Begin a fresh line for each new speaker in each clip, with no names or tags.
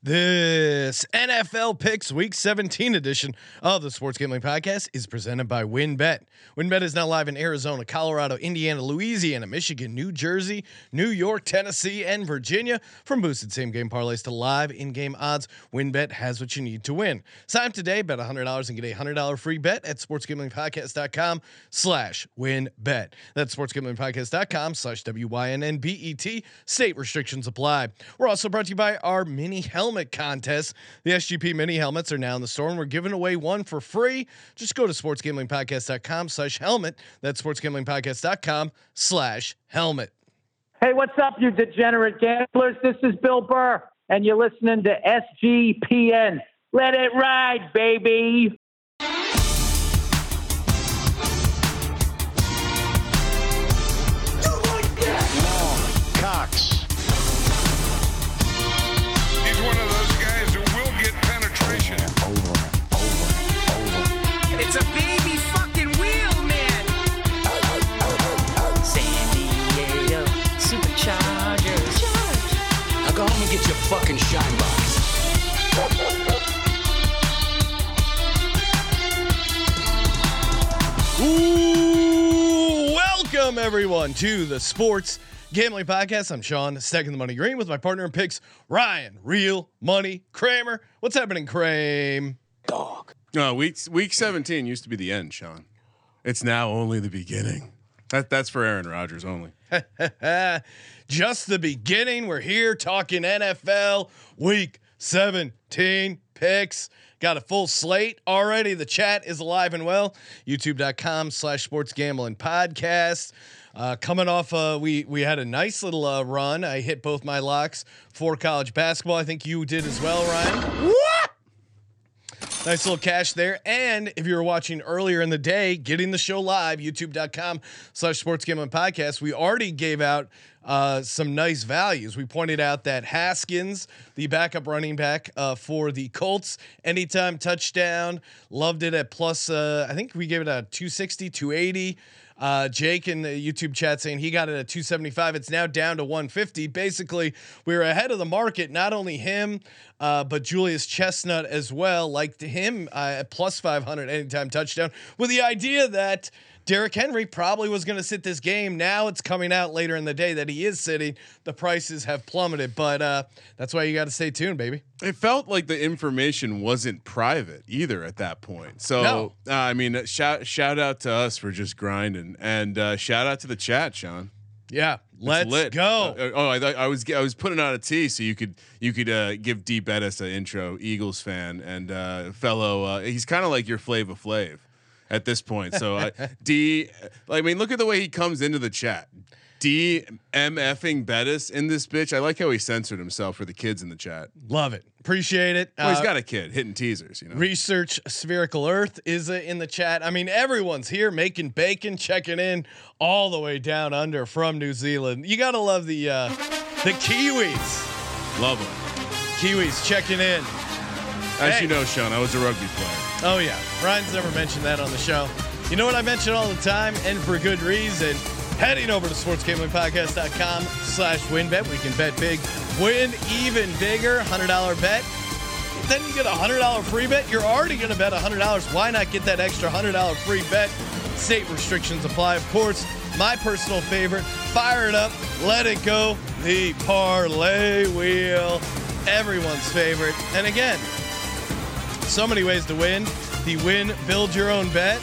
This NFL Picks Week 17 edition of the Sports Gambling Podcast is presented by WynnBet. WynnBet is now live in Arizona, Colorado, Indiana, Louisiana, Michigan, New Jersey, New York, Tennessee, and Virginia. From boosted same game parlays to live in game odds, WynnBet has what you need to win. Sign up today, bet $100 and get a $100 free bet at sportsgamblingpodcast.com slash WynnBet. That's sportsgamblingpodcast.com slash W-Y-N-N-B-E-T. State restrictions apply. We're also brought to you by our mini helmet contest. The SGP mini helmets are now in the store and we're giving away one for free. Just go to sportsgamblingpodcast.com slash helmet. That's sportsgamblingpodcast.com slash helmet.
Hey, what's up, you degenerate gamblers? This is Bill Burr, and you're listening to SGPN. Let it ride, baby.
Fucking
shine box.
Ooh, welcome everyone to the Sports Gambling Podcast. I'm Sean, stacking the money green with my partner in picks, Ryan, Real Money Kramer. What's happening, Kramer?
Dog.
No, week week 17 used to be the end, Sean. It's now only the beginning. That that's for Aaron Rodgers only.
Just the beginning. We're here talking NFL Week 17 picks. Got a full slate already. The chat is alive and well. YouTube.com slash sports gambling podcast. Uh, coming off, uh, we we had a nice little uh, run. I hit both my locks for college basketball. I think you did as well, Ryan. What? Nice little cash there. And if you were watching earlier in the day, getting the show live, youtube.com slash sports gambling podcast, we already gave out uh, some nice values. We pointed out that Haskins, the backup running back uh, for the Colts, anytime touchdown, loved it at plus, uh, I think we gave it a 260, 280. Uh, Jake in the YouTube chat saying he got it at 275. It's now down to 150. Basically, we are ahead of the market. Not only him, uh, but Julius Chestnut as well. Liked him uh, at plus 500 anytime touchdown with the idea that Derrick Henry probably was going to sit this game. Now it's coming out later in the day that he is sitting. The prices have plummeted, but uh, that's why you got to stay tuned, baby.
It felt like the information wasn't private either at that point. So
No.
uh, I mean, shout shout out to us for just grinding, and uh, shout out to the chat, Sean.
Yeah, let's go.
Uh, oh, I I was I was putting on a tee so you could you could uh, give D Bettis an intro, Eagles fan and uh, fellow. Uh, he's kind of like your Flava Flav at this point. So uh, D, I mean, look at the way he comes into the chat. D M effing Bettis in this bitch. I like how he censored himself for the kids in the chat.
Love it. Appreciate it.
Well, he's
Uh,
got a kid hitting teasers, you know.
Research Spherical Earth is in the chat. I mean, everyone's here making bacon, checking in all the way down under from New Zealand. You gotta love the uh, the Kiwis.
Love them.
Kiwis checking in.
As
Hey.
you know, Sean, I was a rugby player.
Oh yeah, Ryan's never mentioned that on the show. You know what I mention all the time, and for good reason. Heading over to sportsgamblingpodcast.com slash WynnBet you can bet big, win even bigger, $100 bet. Then you get a $100 free bet. You're already going to bet $100. Why not get that extra $100 free bet? State restrictions apply, of course. My personal favorite, fire it up, let it go. The parlay wheel, everyone's favorite. And again, so many ways to win. The win, build your own bet.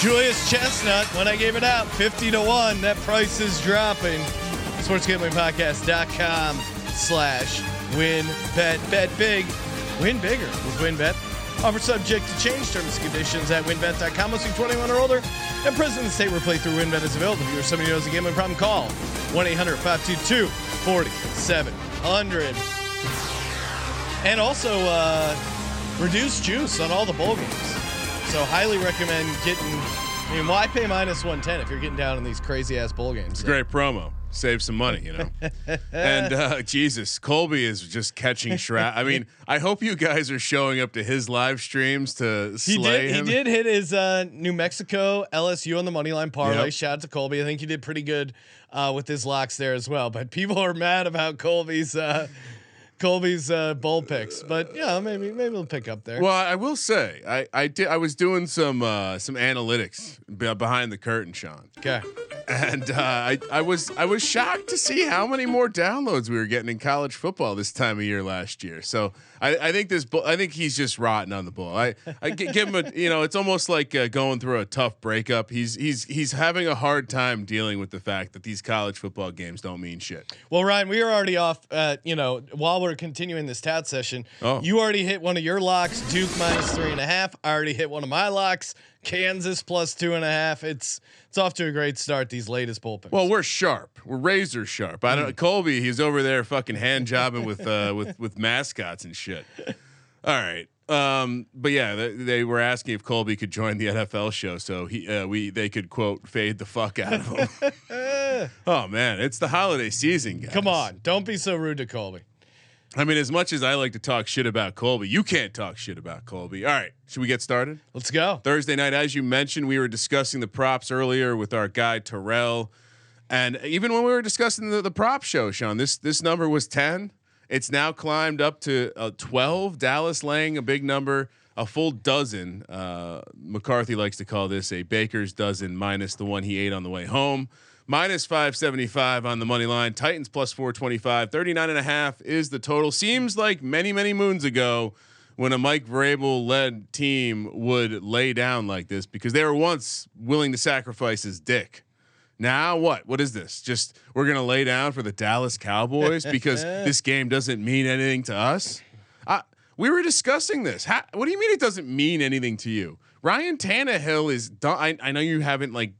Julius Chestnut, when I gave it out, 50 to 1. That price is dropping. SportsGamblingPodcast.com slash win bet. Bet big. Win bigger with WynnBet. Offer subject to change terms and conditions at wynnbet.com. Must be 21 or older. And present in the state where playthrough WynnBet is available. If you or somebody knows a gambling problem, call 1 800 522 4700. And also, uh, reduced juice on all the bowl games. So, highly recommend getting. I mean, why pay minus 110 if you're getting down in these crazy ass bowl games?
It's a great promo. save some money, you know. and uh, Jesus, Colby is just catching shroud. I mean, I hope you guys are showing up to his live streams to
He
slay
did.
him.
He did hit his uh, New Mexico LSU on the money line parlay.
Yep.
Shout out to Colby. I think he did pretty good uh, with his locks there as well. But people are mad about Colby's uh, Colby's uh, bowl picks. But yeah, maybe maybe we'll pick up there.
Well, I will say, I, I did. I was doing some uh, some analytics be- behind the curtain, Sean,
okay.
And uh, I I was I was shocked to see how many more downloads we were getting in college football this time of year last year. So I, I think this I think he's just rotten on the ball. I I give him a you know it's almost like uh, going through a tough breakup. He's he's he's having a hard time dealing with the fact that these college football games don't mean shit.
Well, Ryan, we are already off. Uh, you know, while we're continuing this tout session,
Oh.
you already hit one of your locks. Duke minus three and a half. I already hit one of my locks. Kansas plus two and a half. It's it's off to a great start. These latest bull picks.
Well, we're sharp. We're razor sharp. I don't. Colby, he's over there fucking hand jobbing with uh, with with mascots and shit. All right. Um, but yeah, they, they were asking if Colby could join the NFL show, so he uh, we they could quote fade the fuck out of him. oh man, it's the holiday season, guys.
come on, don't be so rude to Colby.
I mean, as much as I like to talk shit about Colby, you can't talk shit about Colby. All right, should we get started?
Let's go.
Thursday night, as you mentioned, we were discussing the props earlier with our guy Terrell, and even when we were discussing the, the prop show, Sean, this this number was ten. It's now climbed up to uh, twelve. Dallas laying a big number, a full dozen. Uh, McCarthy likes to call this a baker's dozen minus the one he ate on the way home. Minus 575 on the money line. Titans plus 425. 39 and a half is the total. Seems like many, many moons ago when a Mike Vrabel led team would lay down like this because they were once willing to sacrifice his dick. Now what? What is this? Just we're gonna lay down for the Dallas Cowboys because this game doesn't mean anything to us. Uh, we were discussing this. How, what do you mean it doesn't mean anything to you? Ryan Tannehill is done. I, I know you haven't like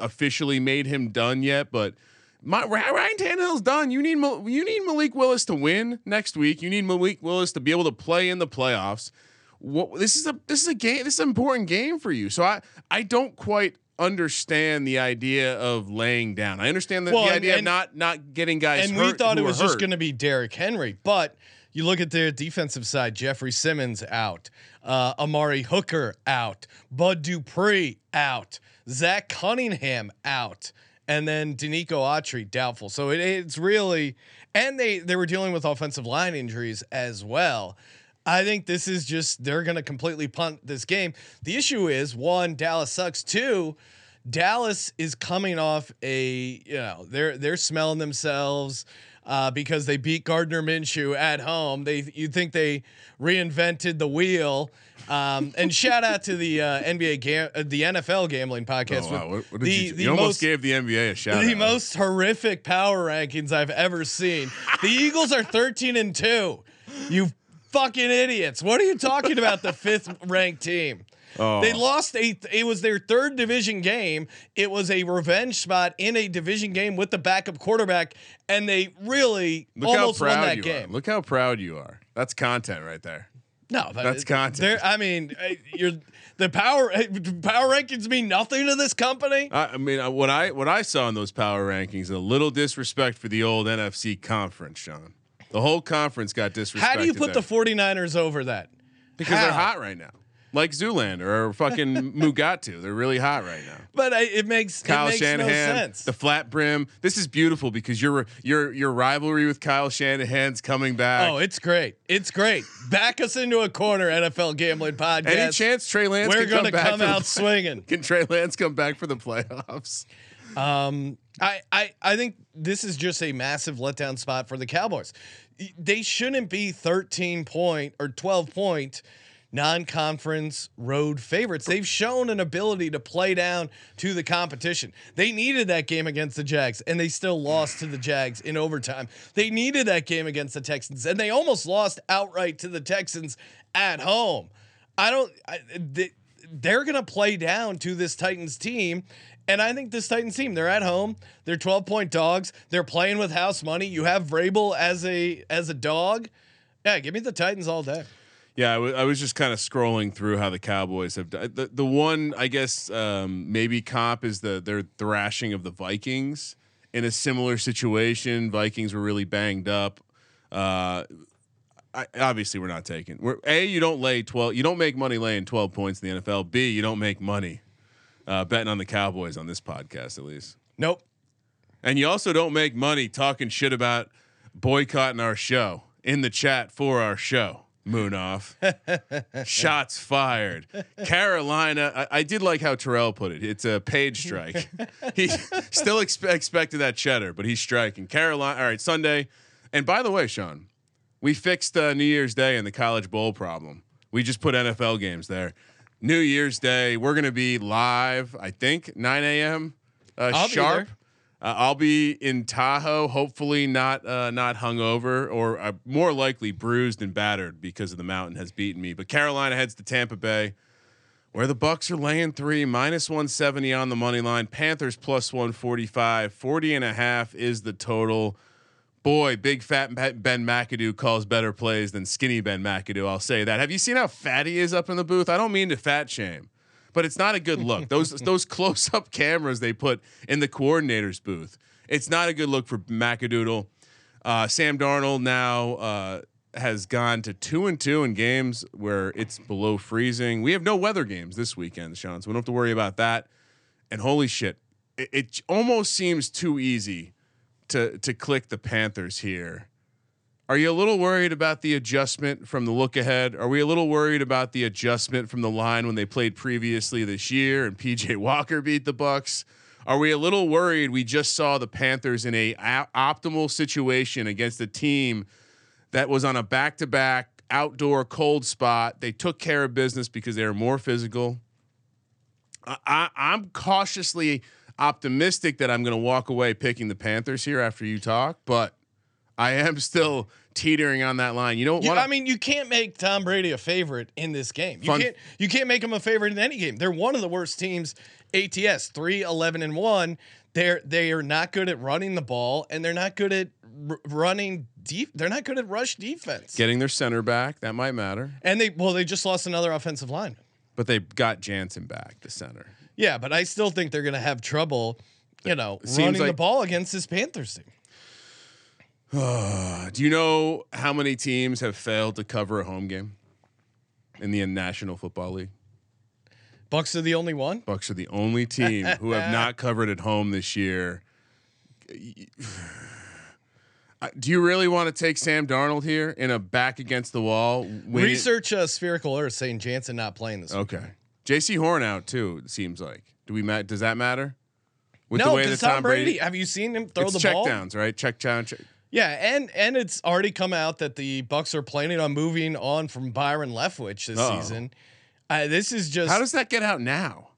officially made him done yet, but my, Ryan Tannehill's done. You need you need Malik Willis to win next week. You need Malik Willis to be able to play in the playoffs. What this is a this is a game. This is an important game for you. So I I don't quite understand the idea of laying down. I understand the,
Well,
the
and-
idea
and-
of not not getting guys.
and we thought it was just going to be Derrick Henry, but you look at their defensive side: Jeffrey Simmons out, uh, Amani Hooker out, Bud Dupree out, Zach Cunningham out, and then Denico Autry doubtful. So it, it's really, and they they were dealing with offensive line injuries as well. I think this is just they're going to completely punt this game. The issue is one, Dallas sucks. Two, Dallas is coming off a you know they're they're smelling themselves uh, because they beat Gardner Minshew at home. They you think they reinvented the wheel. Um, and shout out to the uh, NBA gam- uh, the NFL gambling podcast.
Oh, wow. What, what did
the,
you,
the
you almost
most
gave the NBA a shout
the
out.
most horrific power rankings I've ever seen. The Eagles are 13 and 2. You fucking idiots. What are you talking about the fifth ranked team?
Oh.
They lost a it was their third division game. It was a revenge spot in a division game with the backup quarterback and they really
Look how
almost won
proud
that
you
game.
are. Look how proud you are. That's content right there.
no,
That's content.
I mean, uh, you're the power power rankings mean nothing to this company.
I, I mean, uh, what I what I saw in those power rankings, a little disrespect for the old NFC conference, Sean. The whole conference got disrespected.
How do you put
there.
the 49ers over that?
because they're hot right now, like Zoolander or fucking Mugatu. They're really hot right now.
But I, it makes
Kyle
it makes
Shanahan,
no sense.
the flat brim. This is beautiful because your your your rivalry with Kyle Shanahan's coming back.
oh, it's great. It's great. Back us into a corner, NFL gambling podcast.
Any chance Trey Lance
we're
can
gonna
back?
come out swinging?
Can Trey Lance come back for the playoffs?
Um, I, I I think this is just a massive letdown spot for the Cowboys. They shouldn't be 13 point or 12 point non-conference road favorites. They've shown an ability to play down to the competition. They needed that game against the Jags and they still lost to the Jags in overtime. They needed that game against the Texans and they almost lost outright to the Texans at home. I don't I, they, they're going to play down to this Titans team. And I think this Titans team, they're at home. They're 12 point dogs. They're playing with house money. You have Vrabel as a as a dog. Yeah, give me the Titans all day.
Yeah, I was just kind of scrolling through how the Cowboys have done. The, the one, I guess, um, maybe comp is the their thrashing of the Vikings. in a similar situation. Vikings were really banged up. Uh, I, obviously, we're not taking. We're a you don't lay twelve. You don't make money laying twelve points in the NFL. B you don't make money uh, betting on the Cowboys on this podcast at least.
Nope.
And you also don't make money talking shit about boycotting our show in the chat for our show. Moon off. Shots fired. Carolina. I, I did like how Terrell put it. It's a page strike. he still expe- expected that cheddar, but he's striking. Carolina. All right, Sunday. And by the way, Sean, we fixed uh, New Year's Day and the college bowl problem. We just put NFL games there. New Year's Day, we're going to be live, I think, 9 a.m. Uh, sharp.
there.
Uh, I'll be in Tahoe, hopefully not uh, not hungover or uh, more likely bruised and battered because of the mountain has beaten me. But Carolina heads to Tampa Bay, where the Bucs are laying three, minus 170 on the money line. Panthers plus 145, 40 and a half is the total. Boy, big fat Ben McAdoo calls better plays than skinny Ben McAdoo. I'll say that. Have you seen how fat he is up in the booth? I don't mean to fat shame, but it's not a good look. Those those close up cameras they put in the coordinator's booth. It's not a good look for McAdoodle. Uh, Sam Darnold now uh, has gone to two and two in games where it's below freezing. We have no weather games this weekend, Sean, so we don't have to worry about that. And holy shit, it, it almost seems too easy to to click the Panthers here. Are you a little worried about the adjustment from the look ahead? Are we a little worried about the adjustment from the line when they played previously this year and PJ Walker beat the Bucs? Are we a little worried we just saw the Panthers in a, optimal situation against a team that was on a back-to-back outdoor cold spot? They took care of business because they were more physical. I, I'm cautiously optimistic that I'm going to walk away picking the Panthers here after you talk, but I am still teetering on that line. You don't
You, I mean, you can't make Tom Brady a favorite in this game. You
Fun-
can't. You can't make him a favorite in any game. They're one of the worst teams. ATS 3 11 and 1. They're they are not good at running the ball and they're not good at r- running deep. They're not good at rush defense.
getting their center back. That might matter,
and they well, they just lost another offensive line
but they got Jensen back, the center.
Yeah, but I still think they're going to have trouble, you know,
Seems
running the ball against this Panthers team.
Do you know how many teams have failed to cover a home game in the National Football League?
Bucs are the only one.
Bucs are the only team who have not covered at home this year. Uh, Do you really want to take Sam Darnold here in a back against the wall?
Research uh, spherical Earth saying Jensen not playing this.
Okay. Jaycee Horn out too. It seems like. Do we ma- Does that matter? With
No, because Tom, Brady, Have you seen him throw the
check
ball?
downs, right? Check down. Check.
Yeah, and and it's already come out that the Bucs are planning on moving on from Byron Leftwich this
Uh-oh.
season. Uh, this is just.
How does that get out now?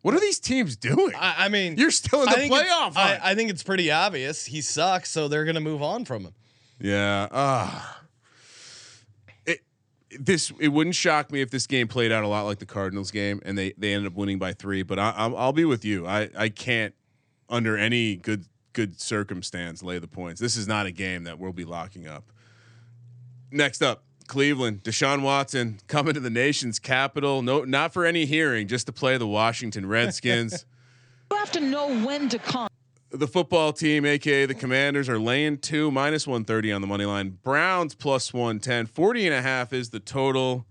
What are these teams doing?
I, I mean,
You're still in the
it's-
playoff.
I. I think it's pretty obvious he sucks, so they're going to move on from him.
Yeah. Ah. It this it wouldn't shock me if this game played out a lot like the Cardinals game and they they ended up winning by three. But I, I'll, I'll be with you. I I can't under any good good circumstance lay the points. This is not a game that we'll be locking up. Next up. Cleveland, Deshaun Watson coming to the nation's capital. No, not for any hearing, just to play the Washington Redskins.
You have to know when to come.
the football team, aka the Commanders, are laying two minus 130 on the money line. Browns plus 110. 40 and a half is the total.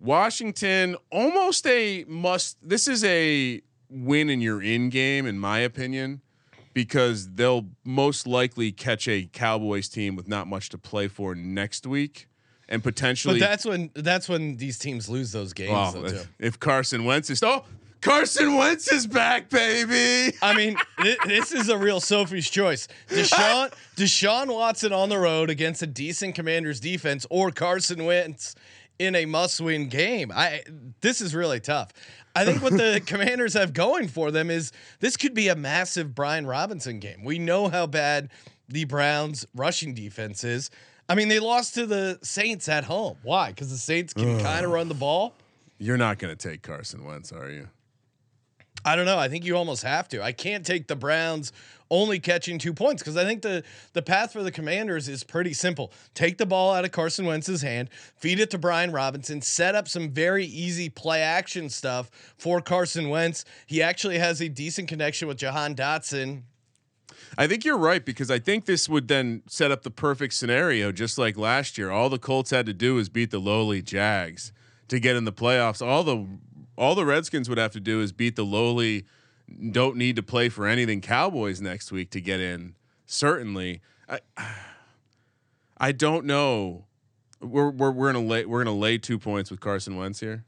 Washington almost a must. This is a win in your in game, in my opinion, because they'll most likely catch a Cowboys team with not much to play for next week, and potentially.
But that's when that's when these teams lose those games. Though, too.
if, if Carson Wentz is oh Carson Wentz is back, baby.
I mean, thi- this is a real Sophie's choice. Deshaun Deshaun Watson on the road against a decent Commanders defense, or Carson Wentz in a must-win game. I this is really tough. I think what the Commanders have going for them is this could be a massive Brian Robinson game. We know how bad the Browns rushing defense is. I mean, they lost to the Saints at home. Why? Because the Saints can kind of run the ball.
You're not going to take Carson Wentz, are you?
I don't know. I think you almost have to. I can't take the Browns only catching two points because I think the the path for the Commanders is pretty simple. Take the ball out of Carson Wentz's hand, feed it to Brian Robinson, set up some very easy play action stuff for Carson Wentz. He actually has a decent connection with Jahan Dotson
I think you're right because I think this would then set up the perfect scenario, just like last year. All the Colts had to do was beat the lowly Jags to get in the playoffs. All the all the Redskins would have to do is beat the lowly, don't need to play for anything Cowboys next week to get in. Certainly, I I don't know. We're we're we're gonna lay we're gonna lay two points with Carson Wentz here.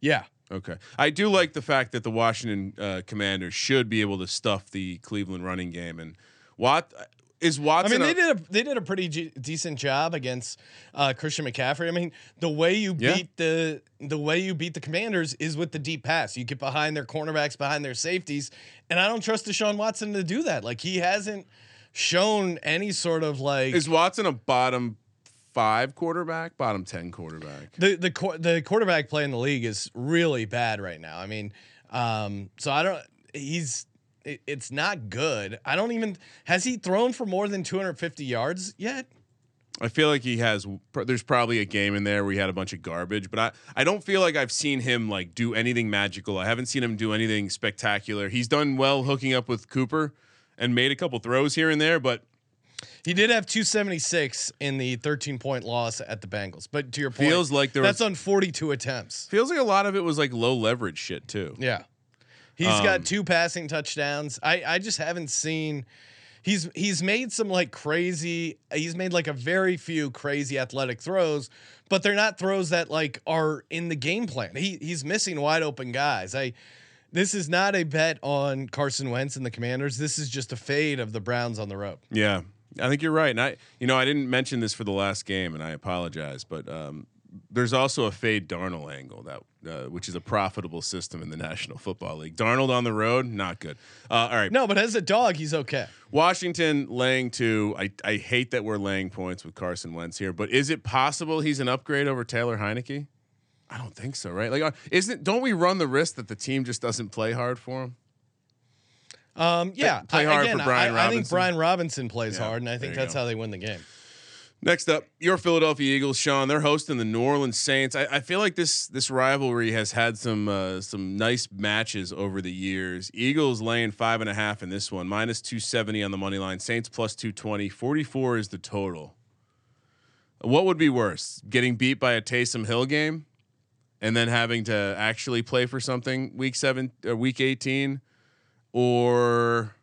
Yeah.
Okay. I do like the fact that the Washington uh, Commanders should be able to stuff the Cleveland running game. And Watt is Watson.
I mean, they did a they did a pretty g- decent job against uh, Christian McCaffrey. I mean, the way you
Yeah.
beat the the way you beat the Commanders is with the deep pass. You get behind their cornerbacks, behind their safeties, and I don't trust Deshaun Watson to do that. Like he hasn't shown any sort of like
is Watson a bottom five quarterback, bottom ten quarterback?
the the the quarterback play in the league is really bad right now. I mean, um, so I don't. He's it, it's not good. I don't even has he thrown for more than 250 yards yet?
I feel like he has. There's probably a game in there where he had a bunch of garbage, but I I don't feel like I've seen him like do anything magical. I haven't seen him do anything spectacular. He's done well hooking up with Cooper and made a couple throws here and there, but
He did have 276 in the 13 point loss at the Bengals. But to your point,
Feels like there
that's
was-
on 42 attempts.
feels like a lot of it was like low leverage shit too.
Yeah. He's
Um,
got two passing touchdowns. I, I just haven't seen he's he's made some like crazy he's made like a very few crazy athletic throws, but they're not throws that like are in the game plan. He he's missing wide open guys. I this is not a bet on Carson Wentz and the Commanders. This is just a fade of the Browns on the road.
Yeah, I think you're right. And I, you know, I didn't mention this for the last game, and I apologize, but um, there's also a fade Darnold angle that, uh, which is a profitable system in the National Football League. Darnold on the road, not good. Uh, all right,
No, but as a dog, he's okay.
Washington laying two. I, I hate that we're laying points with Carson Wentz here, but is it possible he's an upgrade over Taylor Heinicke? I don't think so, right? Like, uh, isn't don't we run the risk that the team just doesn't play hard for him?
Um, yeah,
play
I-
hard
again,
for Brian
I, I think Brian Robinson plays
Yeah,
hard, and I think that's
go.
how they win the game.
Next up, your Philadelphia Eagles, Sean. They're hosting the New Orleans Saints. I, I feel like this this rivalry has had some uh, some nice matches over the years. Eagles laying five and a half in this one, minus two seventy on the money line. Saints plus 220. 44 is the total. What would be worse, getting beat by a Taysom Hill game, and then having to actually play for something week seven or week eighteen, or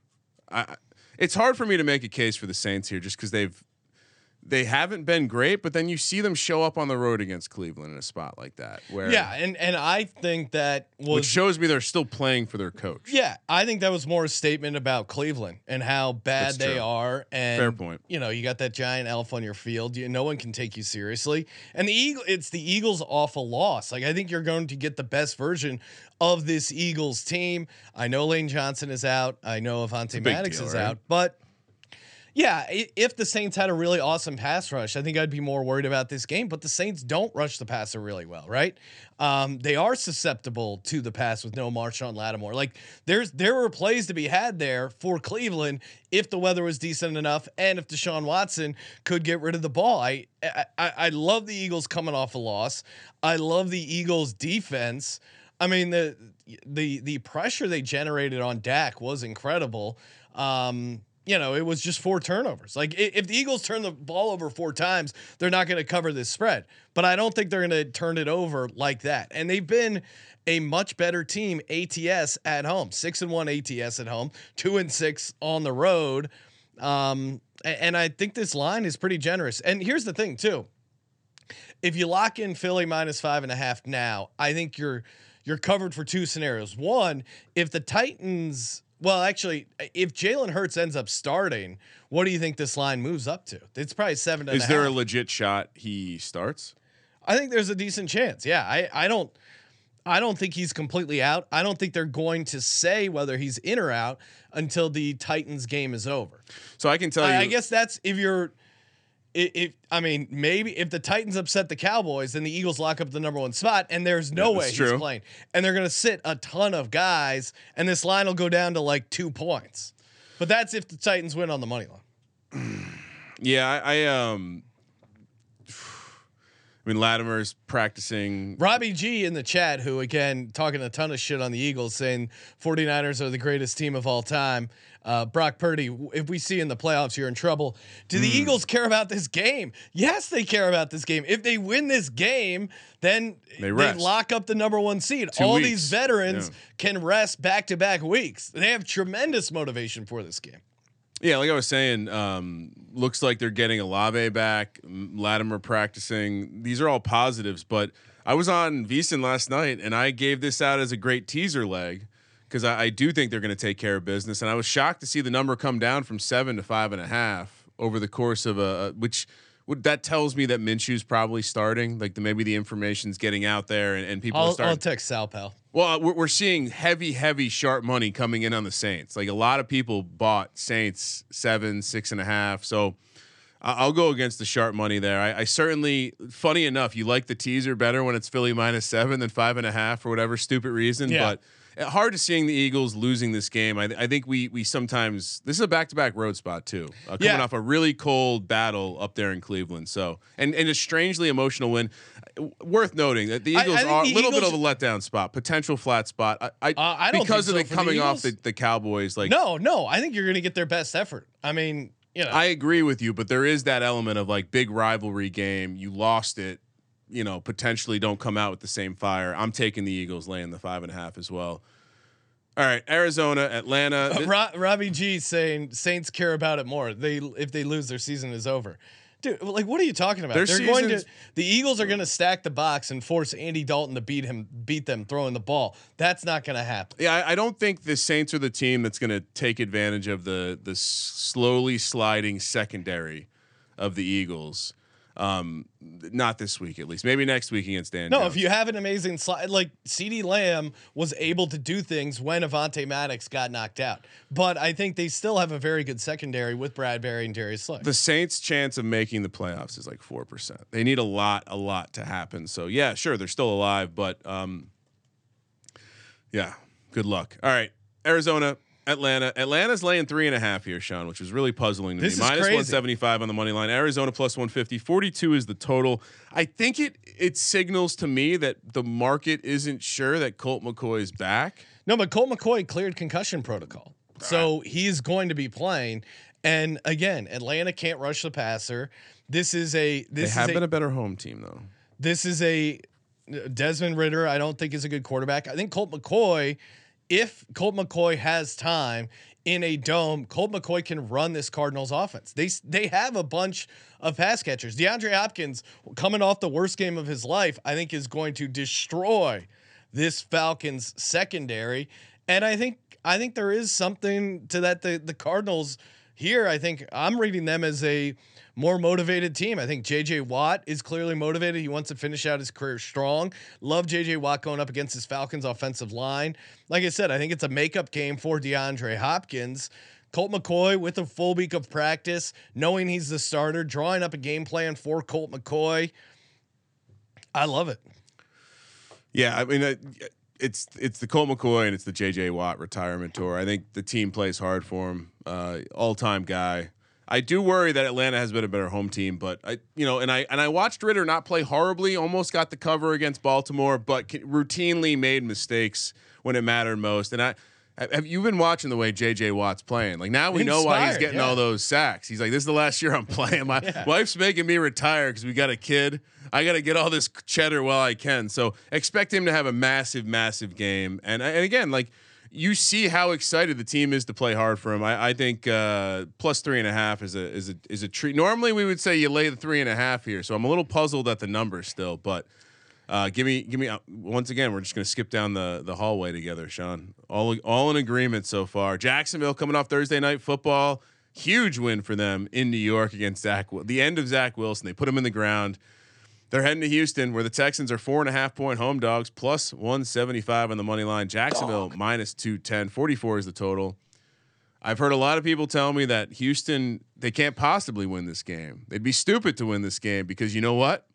I, it's hard for me to make a case for the Saints here just because they've they haven't been great, but then you see them show up on the road against Cleveland in a spot like that, where
Yeah, and and I think that was
which shows me they're still playing for their coach.
Yeah, I think that was more a statement about Cleveland and how bad
That's
they
true.
are. And
Fair point.
You know, you got that giant elf on your field. You, no one can take you seriously. And the Eagle, it's the Eagles' awful loss. Like I think you're going to get the best version of this Eagles team. I know Lane Johnson is out. I know
Avonte
Maddox
deal,
is
right?
out, but. Yeah, if the Saints had a really awesome pass rush, I think I'd be more worried about this game. But the Saints don't rush the passer really well, right? Um, they are susceptible to the pass with no Marshon Lattimore. Like there's there were plays to be had there for Cleveland if the weather was decent enough and if Deshaun Watson could get rid of the ball. I I, I love the Eagles coming off a loss. I love the Eagles defense. I mean the the the pressure they generated on Dak was incredible. Um, you know, it was just four turnovers. Like if the Eagles turn the ball over four times, they're not going to cover this spread. But I don't think they're going to turn it over like that. And they've been a much better team ATS at home. 6 and 1 ATS at home, 2 and 6 on the road. Um and I think this line is pretty generous. And here's the thing too if you lock in Philly minus five and a half now, I think you're you're covered for two scenarios. One, if the Titans, well, actually, if Jalen Hurts ends up starting, what do you think this line moves up to? It's probably seven. and
Is
a
there a legit shot he starts?
I think there's a decent chance. Yeah, I I don't. I don't think he's completely out. I don't think they're going to say whether he's in or out until the Titans game is over.
So I can tell you.
I, I guess that's if you're. I- If I mean maybe if the Titans upset the Cowboys, then the Eagles lock up the number one spot, and there's no
Yeah,
way he's
true.
playing, and they're gonna sit a ton of guys, and this line will go down to like two points. But that's if the Titans win on the money line.
Yeah, I, I um. I mean, Lattimore's practicing.
Robbie G in the chat, who again talking a ton of shit on the Eagles, saying 49ers are the greatest team of all time. Uh, Brock Purdy, if we see in the playoffs, you're in trouble. Do the Eagles care about this game? Yes, they care about this game. If they win this game, then
They
they, lock up the number one seed.
Two
All
weeks.
these veterans
Yeah.
can rest back to back weeks. They have tremendous motivation for this game.
Yeah, like I was saying, um, looks like they're getting Olave back. Lattimore practicing. These are all positives. But I was on VSiN last night, and I gave this out as a great teaser leg because I, I do think they're going to take care of business. And I was shocked to see the number come down from seven to five and a half over the course of a which. Would, that tells me that Minshew's probably starting. Like the, maybe the information's getting out there, and, and people are
I'll,
starting.
I'll text Sal Pal.
Well, uh, we're, we're seeing heavy, heavy sharp money coming in on the Saints. Like a lot of people bought Saints seven, six and a half. So I'll go against the sharp money there. I, I certainly, funny enough, you like the teaser better when it's Philly minus seven than five and a half for whatever stupid reason.
Yeah.
But hard to seeing the Eagles losing this game. I, I think we we sometimes this is a back to back road spot too, uh, coming
Yeah.
off a really cold battle up there in Cleveland. So and and a strangely emotional win. Uh, Worth noting that the
I- I
Eagles are a
the
little bit of a letdown spot, potential flat spot. I, I,
Uh, I don't
because
think
of
so
the
for the
coming off the, the Cowboys. Like
No, no, I think you're going to get their best effort. I mean, you know,
I agree with you, but there is that element of like big rivalry game. You lost it, you know, potentially don't come out with the same fire. I'm taking the Eagles laying the five and a half as well. All right, Arizona, Atlanta. Uh, Th-
Ro- Robbie G saying Saints care about it more. They if they lose, their season is over. Dude, like what are you talking about?
Their
They're going to the Eagles are going to stack the box and force Andy Dalton to beat him, beat them throwing the ball. That's not going to happen.
yeah, I, I don't think the Saints are the team that's going to take advantage of the the slowly sliding secondary of the Eagles. Um, not this week, at least. Maybe next week against Dan.
No,
Jones.
if you have an amazing slide, like CeeDee Lamb was able to do things when Avonte Maddox got knocked out, but I think they still have a very good secondary with Bradberry and Darius Slay.
the Saints' chance of making the playoffs is like four percent. They need a lot, a lot to happen. So yeah, sure, they're still alive, but um, yeah, good luck. All right, Arizona, Atlanta. Atlanta's laying three and a half here, Sean, which is really puzzling to
This
me.
is
Minus
crazy.
one seventy five on the money line. Arizona plus one fifty. Forty two is the total. I think it it signals to me that the market isn't sure that Colt McCoy is back.
No, but Colt McCoy cleared concussion protocol. So he's going to be playing. And again, Atlanta can't rush the passer. This is a
They
this
have
is
been
a,
a better home team though.
this is a uh, Desmond Ridder. I don't think is a good quarterback. I think Colt McCoy, if Colt McCoy has time in a dome, Colt McCoy can run this Cardinals offense. They they have a bunch of pass catchers. DeAndre Hopkins, coming off the worst game of his life, I think is going to destroy this Falcons secondary. And I think I think there is something to that. The the Cardinals here, I think I'm reading them as a more motivated team. I think JJ Watt is clearly motivated. He wants to finish out his career strong. Love JJ Watt going up against his Falcons offensive line. Like I said, I think it's a makeup game for DeAndre Hopkins. Colt McCoy with a full week of practice, knowing he's the starter, drawing up a game plan for Colt McCoy. I love it.
Yeah, I mean, it's it's the Colt McCoy and it's the J.J. Watt retirement tour. I think the team plays hard for him. Uh, All time guy. I do worry that Atlanta has been a better home team, but I, you know, and I and I watched Ridder not play horribly. Almost got the cover against Baltimore, but routinely made mistakes when it mattered most. And I. Have you been watching the way JJ Watt's playing? Like now we know why he's getting
yeah.
all those sacks. He's like, this is the last year I'm playing. My wife's making me retire because we got a kid. I got to get all this cheddar while I can. So expect him to have a massive, massive game. And and again, like you see how excited the team is to play hard for him. I, I think uh, plus three and a half is a is a is a treat. Normally we would say you lay the three and a half here. So I'm a little puzzled at the numbers still, but. Uh, give me, give me. Uh, once again, we're just gonna skip down the the hallway together, Sean. All all in agreement so far. Jacksonville coming off Thursday night football, huge win for them in New York against Zach. The end of Zach Wilson. They put him in the ground. They're heading to Houston, where the Texans are four and a half point home dogs, plus 175 on the money line. Jacksonville minus 210. 44 is the total. I've heard a lot of people tell me that Houston, they can't possibly win this game. They'd be stupid to win this game because you know what?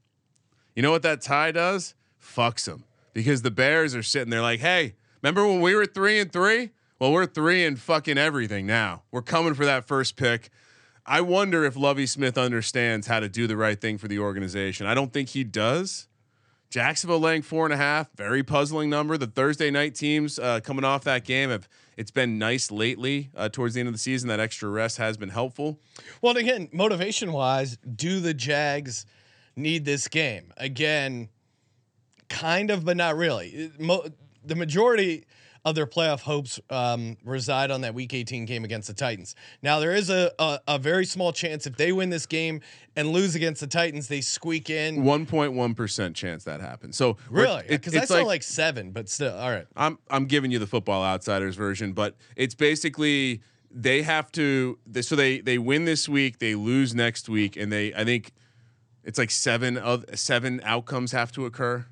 You know what that tie does? Fucks them because the Bears are sitting there like, hey, remember when we were three and three? Well, we're three and fucking everything now. We're coming for that first pick. I wonder if Lovie Smith understands how to do the right thing for the organization. I don't think he does. Jacksonville laying four and a half, very puzzling number. The Thursday night teams uh, coming off that game have It's been nice lately uh, towards the end of the season. That extra rest has been helpful.
Well, again, motivation wise, do the Jags need this game? Again, kind of, but not really. Mo- the majority of their playoff hopes um, reside on that Week 18 game against the Titans. Now, there is a, a, a very small chance if they win this game and lose against the Titans, they squeak in.
1.1% chance that happens. So
Really?
it-
Because I
it's
saw like, seven, but still, all right.
I'm I'm giving you the football outsiders version, but it's basically they have to they, so they they win this week, they lose next week, and they I think it's like seven of seven outcomes have to occur.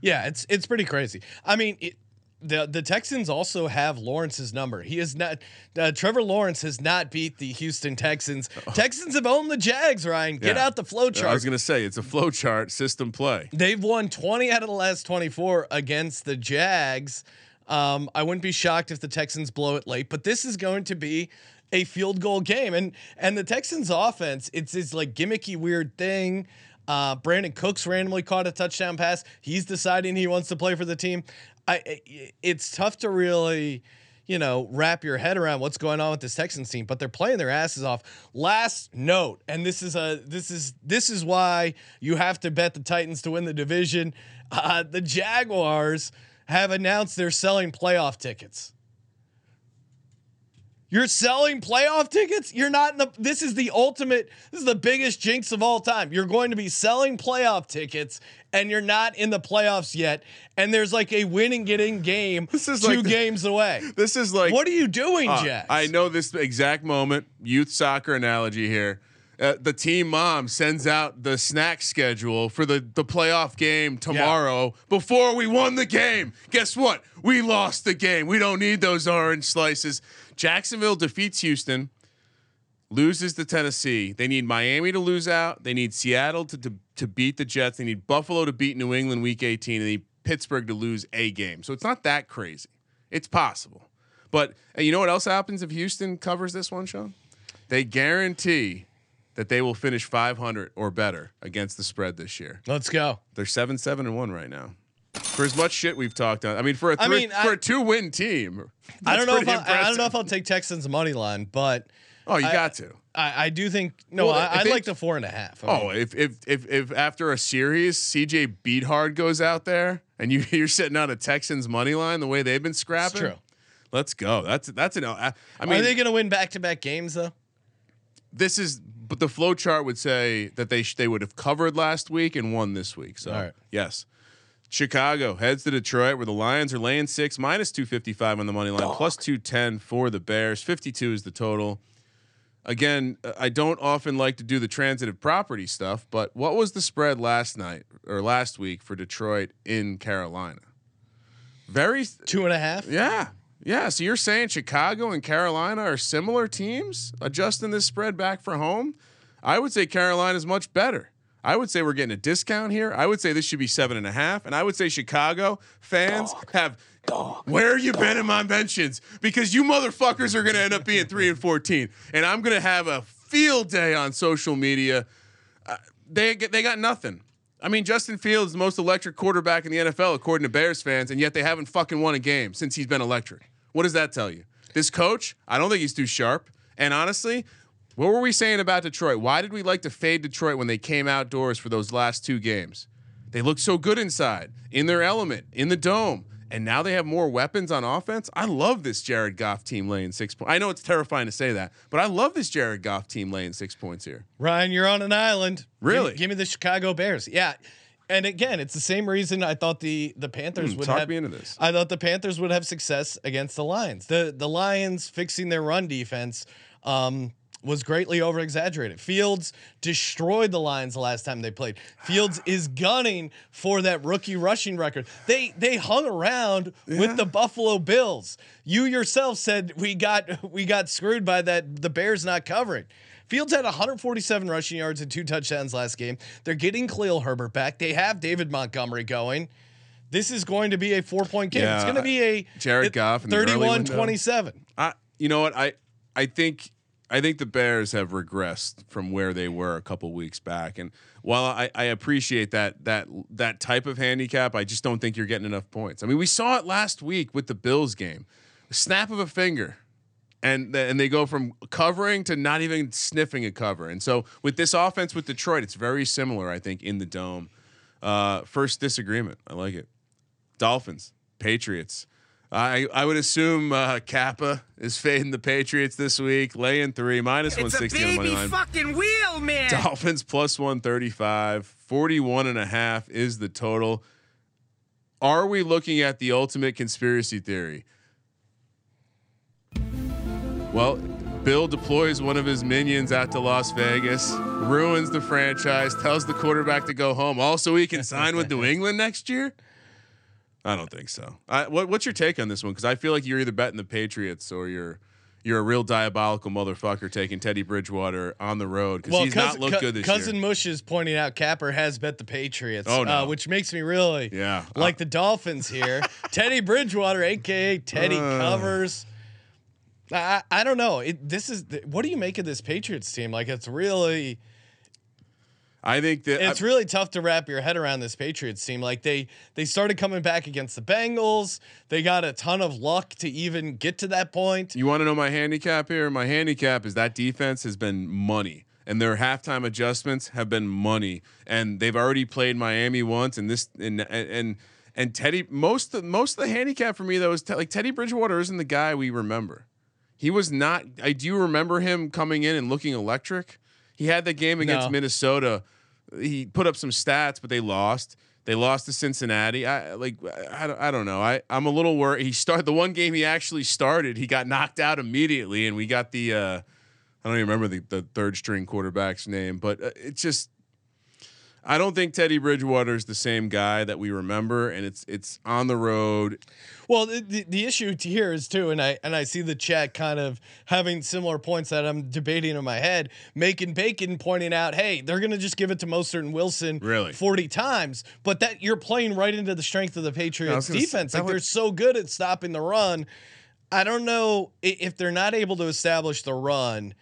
Yeah, it's it's pretty crazy. I mean, it, the the Texans also have Lawrence's number. He is not uh, Trevor Lawrence has not beat the Houston Texans. Texans have owned the Jags. Ryan, get
Yeah.
out the flow chart.
I was gonna say it's a flow chart system play.
They've won 20 out of the last 24 against the Jags. Um, I wouldn't be shocked if the Texans blow it late, but this is going to be a field goal game. And and the Texans offense, it's this like gimmicky weird thing. Uh, Brandin Cooks randomly caught a touchdown pass. He's deciding he wants to play for the team. I it's tough to really you know, wrap your head around what's going on with this Texans team, but they're playing their asses off. Last note, and this is a this is this is why you have to bet the Titans to win the division. Uh, the Jaguars have announced they're selling playoff tickets. You're selling playoff tickets? You're not in the this is the ultimate this is the biggest jinx of all time. You're going to be selling playoff tickets and you're not in the playoffs yet and there's like a win winning getting game
This is
two
like the-
games away.
This is like
What are you doing,
Uh,
Jack?
I know this exact moment. Youth soccer analogy here. Uh, the team mom sends out the snack schedule for the, the playoff game tomorrow before we won the game. Guess what? We lost the game. We don't need those orange slices. Jacksonville defeats Houston, loses to Tennessee. They need Miami to lose out. They need Seattle to, to, to beat the Jets. They need Buffalo to beat New England week 18. And they need Pittsburgh to lose a game. So it's not that crazy. It's possible. But uh, you know what else happens if Houston covers this one, Sean? They guarantee that they will finish 500 or better against the spread this year.
Let's go.
They're seven, seven, and one right now. For as much shit we've talked on, I mean, for a three,
mean,
for
I-
a two-win team,
I don't know if I, I don't know if. I'll take Texans money line, but
Oh, you
I-
got to.
I, I do think no,
Well,
I, I like the four and a half. I
Oh,
mean,
if if if if after a series, CJ Beathard goes out there and you you're sitting on a Texans money line the way they've been scrapping.
true.
Let's go. That's that's an. I, I mean,
are they going to win back to back games though?
this is but the flow chart would say that they sh- they would have covered last week and won this week. So
right.
yes, Chicago heads to Detroit where the Lions are laying six minus two fifty five on the money line, plus two ten for the Bears. Fifty two is the total. Again, I don't often like to do the transitive property stuff, but what was the spread last night or last week for Detroit in Carolina? Very
Two and a half.
yeah. Yeah. So you're saying Chicago and Carolina are similar teams adjusting this spread back for home? I would say Carolina is much better. I would say we're getting a discount here. I would say this should be seven and a half. And I would say Chicago fans have where you been in my mentions? Because you motherfuckers are gonna end up being three and fourteen. And I'm gonna have a field day on social media. Uh, they they got nothing. I mean, Justin Fields is the most electric quarterback in the NFL, according to Bears fans, and yet they haven't fucking won a game since he's been electric. What does that tell you? This coach, I don't think he's too sharp. And honestly, what were we saying about Detroit? Why did we like to fade Detroit when they came outdoors for those last two games? They looked so good inside, in their element, in the dome. And now they have more weapons on offense. I love this Jared Goff team laying six points. I know it's terrifying to say that, but I love this Jared Goff team laying six points here.
Ryan, you're on an island.
Really?
Give, give me the Chicago Bears. Yeah. And again, it's the same reason I thought the the Panthers
Hmm,
would
talk
have
me into this.
I thought the Panthers would have success against the Lions. The the Lions fixing their run defense um, was greatly over exaggerated. Fields destroyed the Lions the last time they played. Fields is gunning for that rookie rushing record. They they hung around with the Buffalo Bills. You yourself said we got we got screwed by that the Bears not covering. Fields had 147 rushing yards and two touchdowns last game. They're getting Khalil Herbert back. They have David Montgomery going. This is going to be a four point game. it's going to be a
Jared Goff in the early
31
window.
27.
I, you know what? I, I think, I think the Bears have regressed from where they were a couple weeks back. And while I, I appreciate that that that type of handicap, I just don't think you're getting enough points. I mean, we saw it last week with the Bills game. snap of a finger. And, and they go from covering to not even sniffing a cover. And so with this offense with Detroit, it's very similar, I think, in the dome. Uh, first disagreement. I like it. Dolphins, Patriots. I I would assume uh, Kappa is fading the Patriots this week, laying three, minus
It's
160 on the money line.
fucking wheel, man.
Dolphins plus 135, 41 and a half is the total. Are we looking at the ultimate conspiracy theory? Well, Bill deploys one of his minions out to Las Vegas, ruins the franchise, tells the quarterback to go home. Also, he can sign with New England next year. I don't think so. I, what, what's your take on this one? Because I feel like you're either betting the Patriots or you're you're a real diabolical motherfucker taking Teddy Bridgewater on the road because he's not looked good this
cousin
year.
Cousin Mush is pointing out Capper has bet the Patriots,
Oh, no.
uh, which makes me really
Yeah.
like
Uh,
the Dolphins here. Teddy Bridgewater, aka Teddy
Uh.
covers. I, I don't know. It, this is what do you make of this Patriots team? Like it's really
I think that
it's really tough to wrap your head around this Patriots team. Like they they started coming back against the Bengals. They got a ton of luck to even get to that point.
You want to know my handicap here? My handicap is that defense has been money, and their halftime adjustments have been money, and they've already played Miami once, and this and and and Teddy. Most of, most of the handicap for me though is te- like Teddy Bridgewater isn't the guy we remember. He was not. I do remember him coming in and looking electric. He had that game against
No.
Minnesota. He put up some stats, but they lost. They lost to Cincinnati. I like. I, don't- I don't know. I I'm a little worried. He started the one game he actually started. He got knocked out immediately, and we got the. Uh, I don't even remember the, the third string quarterback's name, but uh, it's just. I don't think Teddy Bridgewater is the same guy that we remember, and it's it's on the road.
Well, the, the, issue here is too, and I and I see the chat kind of having similar points that I'm debating in my head. Making Bacon pointing out, hey, they're gonna just give it to Mostert and Wilson
Really?
40 times, but that you're playing right into the strength of the Patriots
gonna say,
defense. Like they're so good at stopping the run. I don't know if they're not able to establish the run.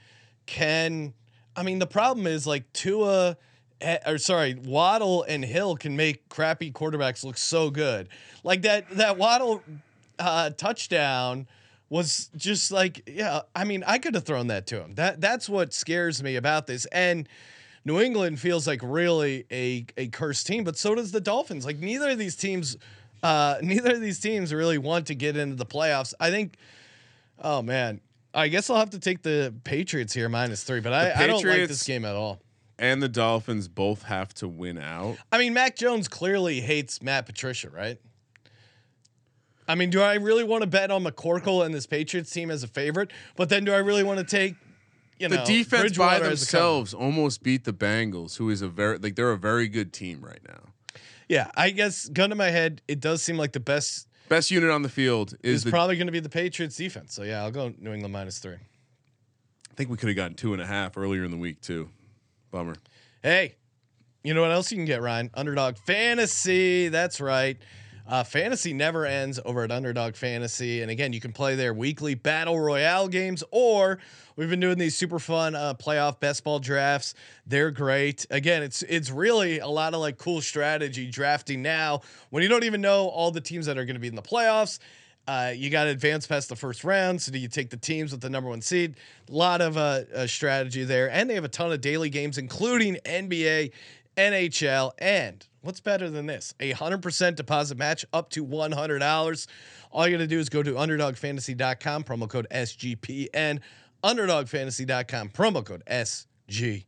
Can I mean the problem is like Tua or sorry, Waddle and Hill can make crappy quarterbacks look so good. Like that that Waddle uh, touchdown was just like yeah. I mean, I could have thrown that to him. That that's what scares me about this. And New England feels like really a a cursed team, but so does the Dolphins. Like neither of these teams, uh, neither of these teams really want to get into the playoffs. I think. Oh man, I guess I'll have to take the Patriots here minus three, but I, I don't like this game at all.
And the Dolphins both have to win out.
I mean, Mac Jones clearly hates Matt Patricia, right? I mean, do I really want to bet on McCorkle and this Patriots team as a favorite? But then, do I really want to take, you
The
know,
defense by
Bridgewater as a cover?
themselves almost beat the Bengals, who is a very like they're a very good team right now.
Yeah, I guess gun to my head, it does seem like the best
Best unit on the field is
is
the.
probably going to be the Patriots defense. So yeah, I'll go New England minus three.
I think we could have gotten two and a half earlier in the week too. Bummer.
Hey, you know what else you can get, Ryan? Underdog Fantasy. That's right. Uh, fantasy never ends over at Underdog Fantasy. And again, you can play their weekly Battle Royale games, or we've been doing these super fun uh, playoff best ball drafts. They're great. Again, it's it's really a lot of like cool strategy drafting now when you don't even know all the teams that are going to be in the playoffs. Uh, you got to advance past the first round. So do you take the teams with the number one seed? A lot of uh, strategy there, and they have a ton of daily games, including NBA, NHL, and what's better than this? A hundred percent deposit match up to one hundred dollars. All you got to do is go to underdogfantasy.com, promo code SGPN. Underdogfantasy.com, promo code SGPN.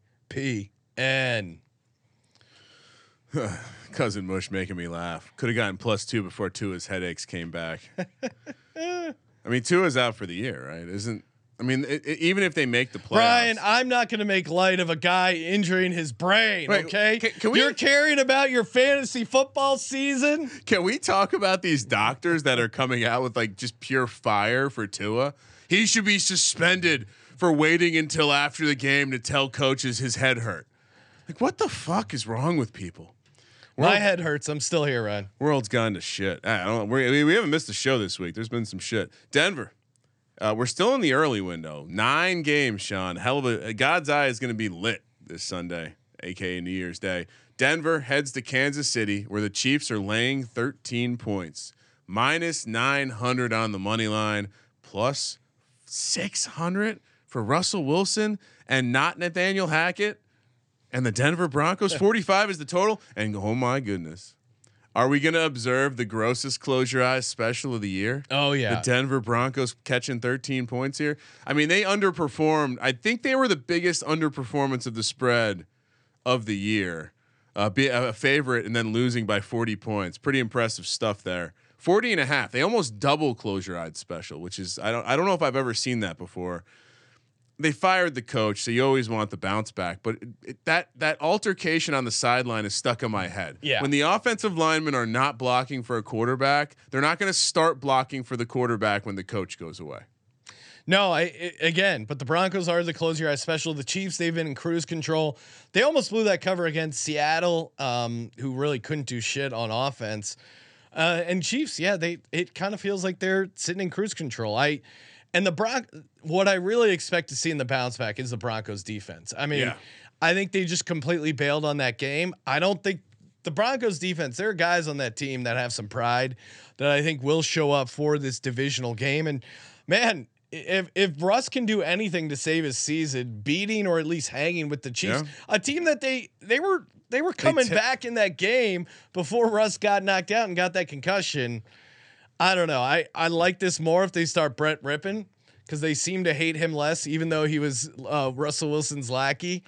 Cousin Mush making me laugh. Could have gotten plus two before Tua's headaches came back. I mean, Tua's out for the year, right? Isn't I mean, it, it- even if they make the playoffs,
Brian, I'm not going to make light of a guy injuring his brain. Okay,
can- can we-
you're caring about your fantasy football season.
Can we talk about these doctors that are coming out with like just pure fire for Tua? He should be suspended for waiting until after the game to tell coaches his head hurt. Like, what the fuck is wrong with people?
My head hurts. I'm still here, Ryan.
World's gone to shit. I don't. We we haven't missed a show this week. There's been some shit. Denver. Uh, we're still in the early window. Nine games, Sean. Hell of a God's eye is going to be lit this Sunday, aka New Year's Day. Denver heads to Kansas City, where the Chiefs are laying 13 points, minus 900 on the money line, plus 600 for Russell Wilson and not Nathaniel Hackett and the Denver Broncos. 45 is the total. And oh my goodness. Are we going to observe the grossest close your eyes special of the year?
Oh yeah.
The Denver Broncos catching 13 points here. I mean, they underperformed. I think they were the biggest underperformance of the spread of the year. Uh, be a favorite and then losing by 40 points. Pretty impressive stuff there. 40 and a half. They almost double close your eyes special, which is I don't I don't know if I've ever seen that before. They fired the coach, so you always want the bounce back. But it, it, that that altercation on the sideline is stuck in my head.
Yeah.
When the offensive linemen are not blocking for a quarterback, they're not going to start blocking for the quarterback when the coach goes away.
No, I, I again, but the Broncos are the close your eyes special. The Chiefs, they've been in cruise control. They almost blew that cover against Seattle, um, who really couldn't do shit on offense. Uh, and Chiefs, yeah, they it kind of feels like they're sitting in cruise control. I and the Bron what I really expect to see in the bounce back is the Broncos defense. I mean,
Yeah.
I think they just completely bailed on that game. I don't think the Broncos defense, there are guys on that team that have some pride that I think will show up for this divisional game. And man, if if Russ can do anything to save his season, beating or at least hanging with the Chiefs,
Yeah.
a team that they they were they were coming
ti-
back in that game before Russ got knocked out and got that concussion. I don't know. I, I like this more if they start Brett Rypien because they seem to hate him less, even though he was uh, Russell Wilson's lackey.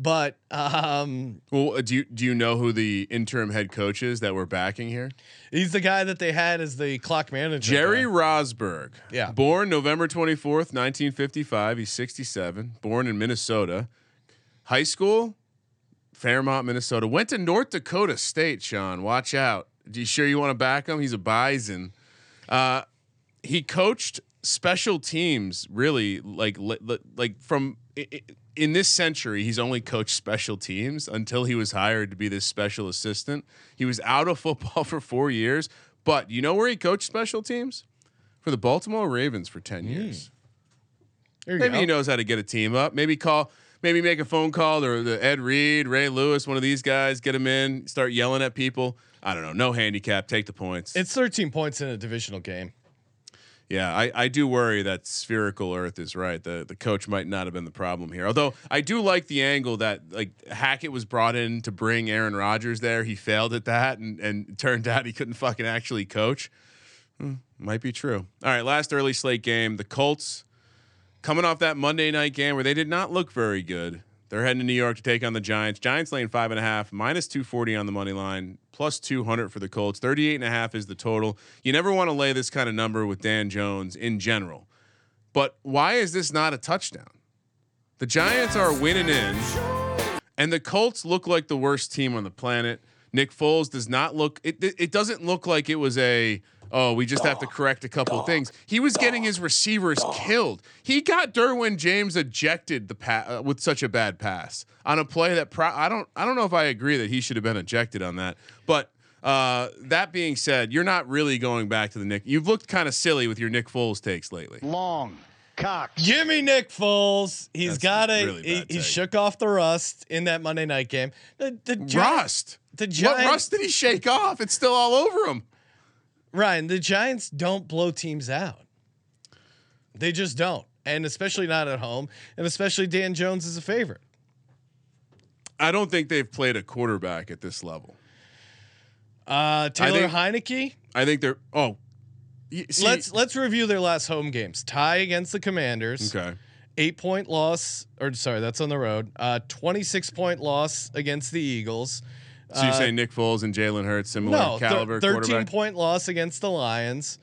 But um,
Well, uh, do you do you know who the interim head coach is that we're backing here?
he's the guy that they had as the clock manager.
Jerry
guy.
Rosburg.
Yeah.
Born November 24th, 1955. He's 67. Born in Minnesota. High school, Fairmont, Minnesota. Went to North Dakota State, Sean. Watch out. Do you sure you want to back him? He's a bison. Uh, he coached special teams really like li- li- like from in this century he's only coached special teams until he was hired to be this special assistant. He was out of football for four years but you know where he coached special teams? For the baltimore ravens for 10 years.
There you
maybe
go.
he knows how to get a team up. Maybe call maybe make a phone call to the ed reed ray lewis one of these guys get him in start yelling at people i don't know no handicap take the points
It's 13 points in a divisional game.
Yeah, I, I do worry that spherical Earth is right. The the coach might not have been the problem here. Although I do like the angle that like Hackett was brought in to bring Aaron Rodgers there. He failed at that, and and turned out he couldn't fucking actually coach. Hmm, might be true. All right, last early slate game. The Colts coming off that Monday night game where they did not look very good. They're heading to New York to take on the Giants. Giants laying five and a half, minus 240 on the money line, plus 200 for the Colts. 38 and a half is the total. You never want to lay this kind of number with Dan Jones in general. But why is this not a touchdown? The Giants are winning in, and the Colts look like the worst team on the planet. Nick Foles does not look. It, it it doesn't look like it was a. Oh, we just have to correct a couple of things. He was getting his receivers killed. He got Derwin James ejected the pa- uh, with such a bad pass on a play that pro- I don't I don't know if I agree that he should have been ejected on that. But uh, that being said, you're not really going back to the Nick. You've looked kind of silly with your Nick Foles takes lately.
Long cock.
Jimmy Nick Foles. He's
That's
got a
really
he, he shook off the rust in that Monday night game. The, the Gi-
Rust.
The
What rust did he shake off? It's still all over him.
Ryan, the Giants don't blow teams out. They just don't. And especially not at home. And especially Dan Jones is a favorite.
I don't think they've played a quarterback at this level.
Uh Taylor
think-
Heinicke.
I think they're oh. see-
let's let's review their last home games. Tie against the Commanders.
okay.
Eight point loss, or sorry, that's on the road. Uh, twenty six point loss against the Eagles.
So you're
Uh,
saying Nick Foles and Jalen Hurts similar
No,
caliber
thirteen
quarterback?
point loss against the Lions.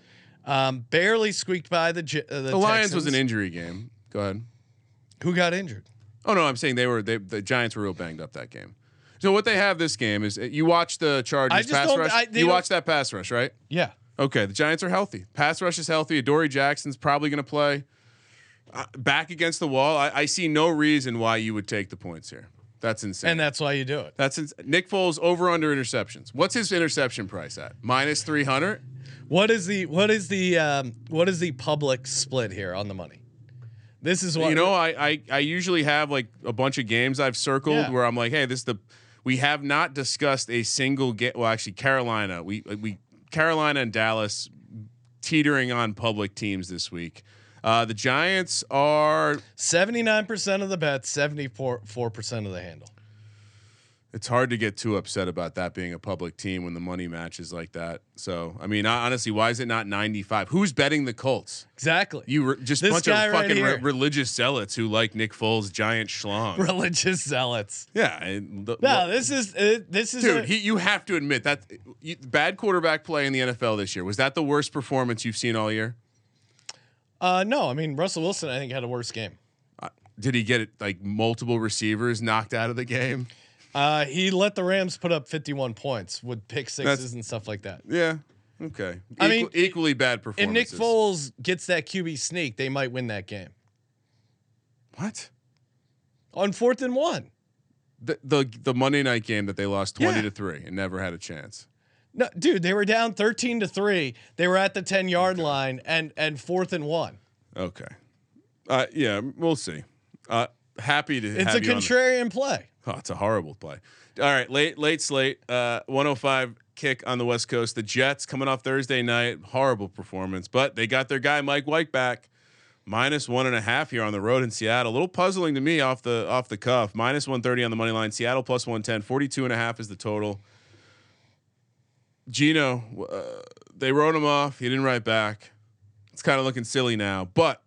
Um, barely squeaked by the J- uh, the,
the Lions was an injury game. Go ahead.
Who got injured?
Oh no, I'm saying they were they, the Giants were real banged up that game. So what they have this game is uh, you watch the Chargers pass rush.
I-
you watch that pass rush, right?
Yeah,
Okay, the Giants are healthy. Pass rush is healthy. Adoree Jackson's probably going to play. Uh, back against the wall. I, I see no reason why you would take the points here. That's insane.
and that's why you do it.
That's ins- Nick Foles over under interceptions. What's his interception price at? Minus three hundred.
What is the what is the um, what is the public split here on the money? This is what
You know, I, I I usually have like a bunch of games I've circled
Yeah.
where I'm like, hey, this is the. We have not discussed a single game. Well, actually, Carolina. We we Carolina and Dallas teetering on public teams this week. Uh, the Giants are.
Seventy nine percent of the bets, seventy four percent of the handle.
It's hard to get too upset about that being a public team when the money matches like that. So, I mean, honestly, why is it not 95? Who's betting the Colts?
Exactly.
You re- just
This
bunch of
right
fucking re- religious zealots who like Nick Foles' giant schlong.
religious zealots.
yeah, the-
No, this is uh, this is
dude,
a-
he, you have to admit that you, bad quarterback play in the NFL this year was that the worst performance you've seen all year?
Uh, no. I mean, Russell Wilson, I think had a worse game.
Did he get it like multiple receivers knocked out of the game?
Uh, he let the Rams put up fifty one points with pick sixes
That's-
and stuff like that.
Yeah. Okay.
I mean,
equally bad
performance.
If.
Nick Foles gets that QB sneak, they might win that game
what?
on fourth and one.
The, the the Monday night game that they lost twenty
Yeah.
to three and never had a chance.
No, dude, they were down thirteen to three. They were at the ten yard line and and fourth and one.
Okay. Uh, yeah, we'll see. Uh, happy to.
It's a
on the-
contrarian play.
Oh, it's a horrible play. All right, late late slate. Uh, 105 kick on the West Coast. The Jets coming off Thursday night. Horrible performance, but they got their guy Mike White back. Minus one and a half here on the road in Seattle. A little puzzling to me off the off the cuff. Minus 130 on the money line. Seattle plus 110. 42 and a half is the total. Geno, uh, they wrote him off. He didn't write back. It's kind of looking silly now, but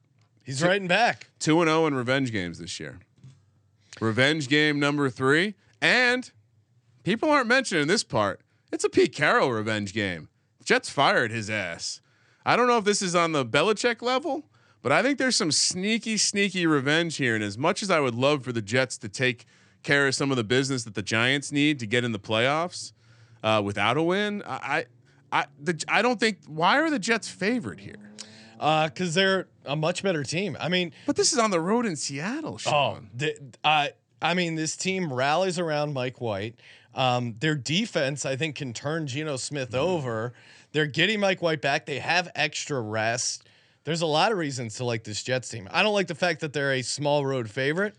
He's writing back.
2 and 0 in revenge games this year. Revenge game number 3 and people aren't mentioning this part. It's a Pete Carroll revenge game. Jets fired his ass. I don't know if this is on the Belichick level, but I think there's some sneaky sneaky revenge here and as much as I would love for the Jets to take care of some of the business that the Giants need to get in the playoffs uh, without a win, I I I, the, I don't think why are the Jets favored here?
because Uh, they're a much better team. I mean,
But this is on the road in Seattle,
oh,
Sean.
the, I I mean, this team rallies around Mike White. Um, their defense, I think, can turn Geno Smith over. They're getting Mike White back. They have extra rest. There's a lot of reasons to like this Jets team. I don't like the fact that they're a small road favorite,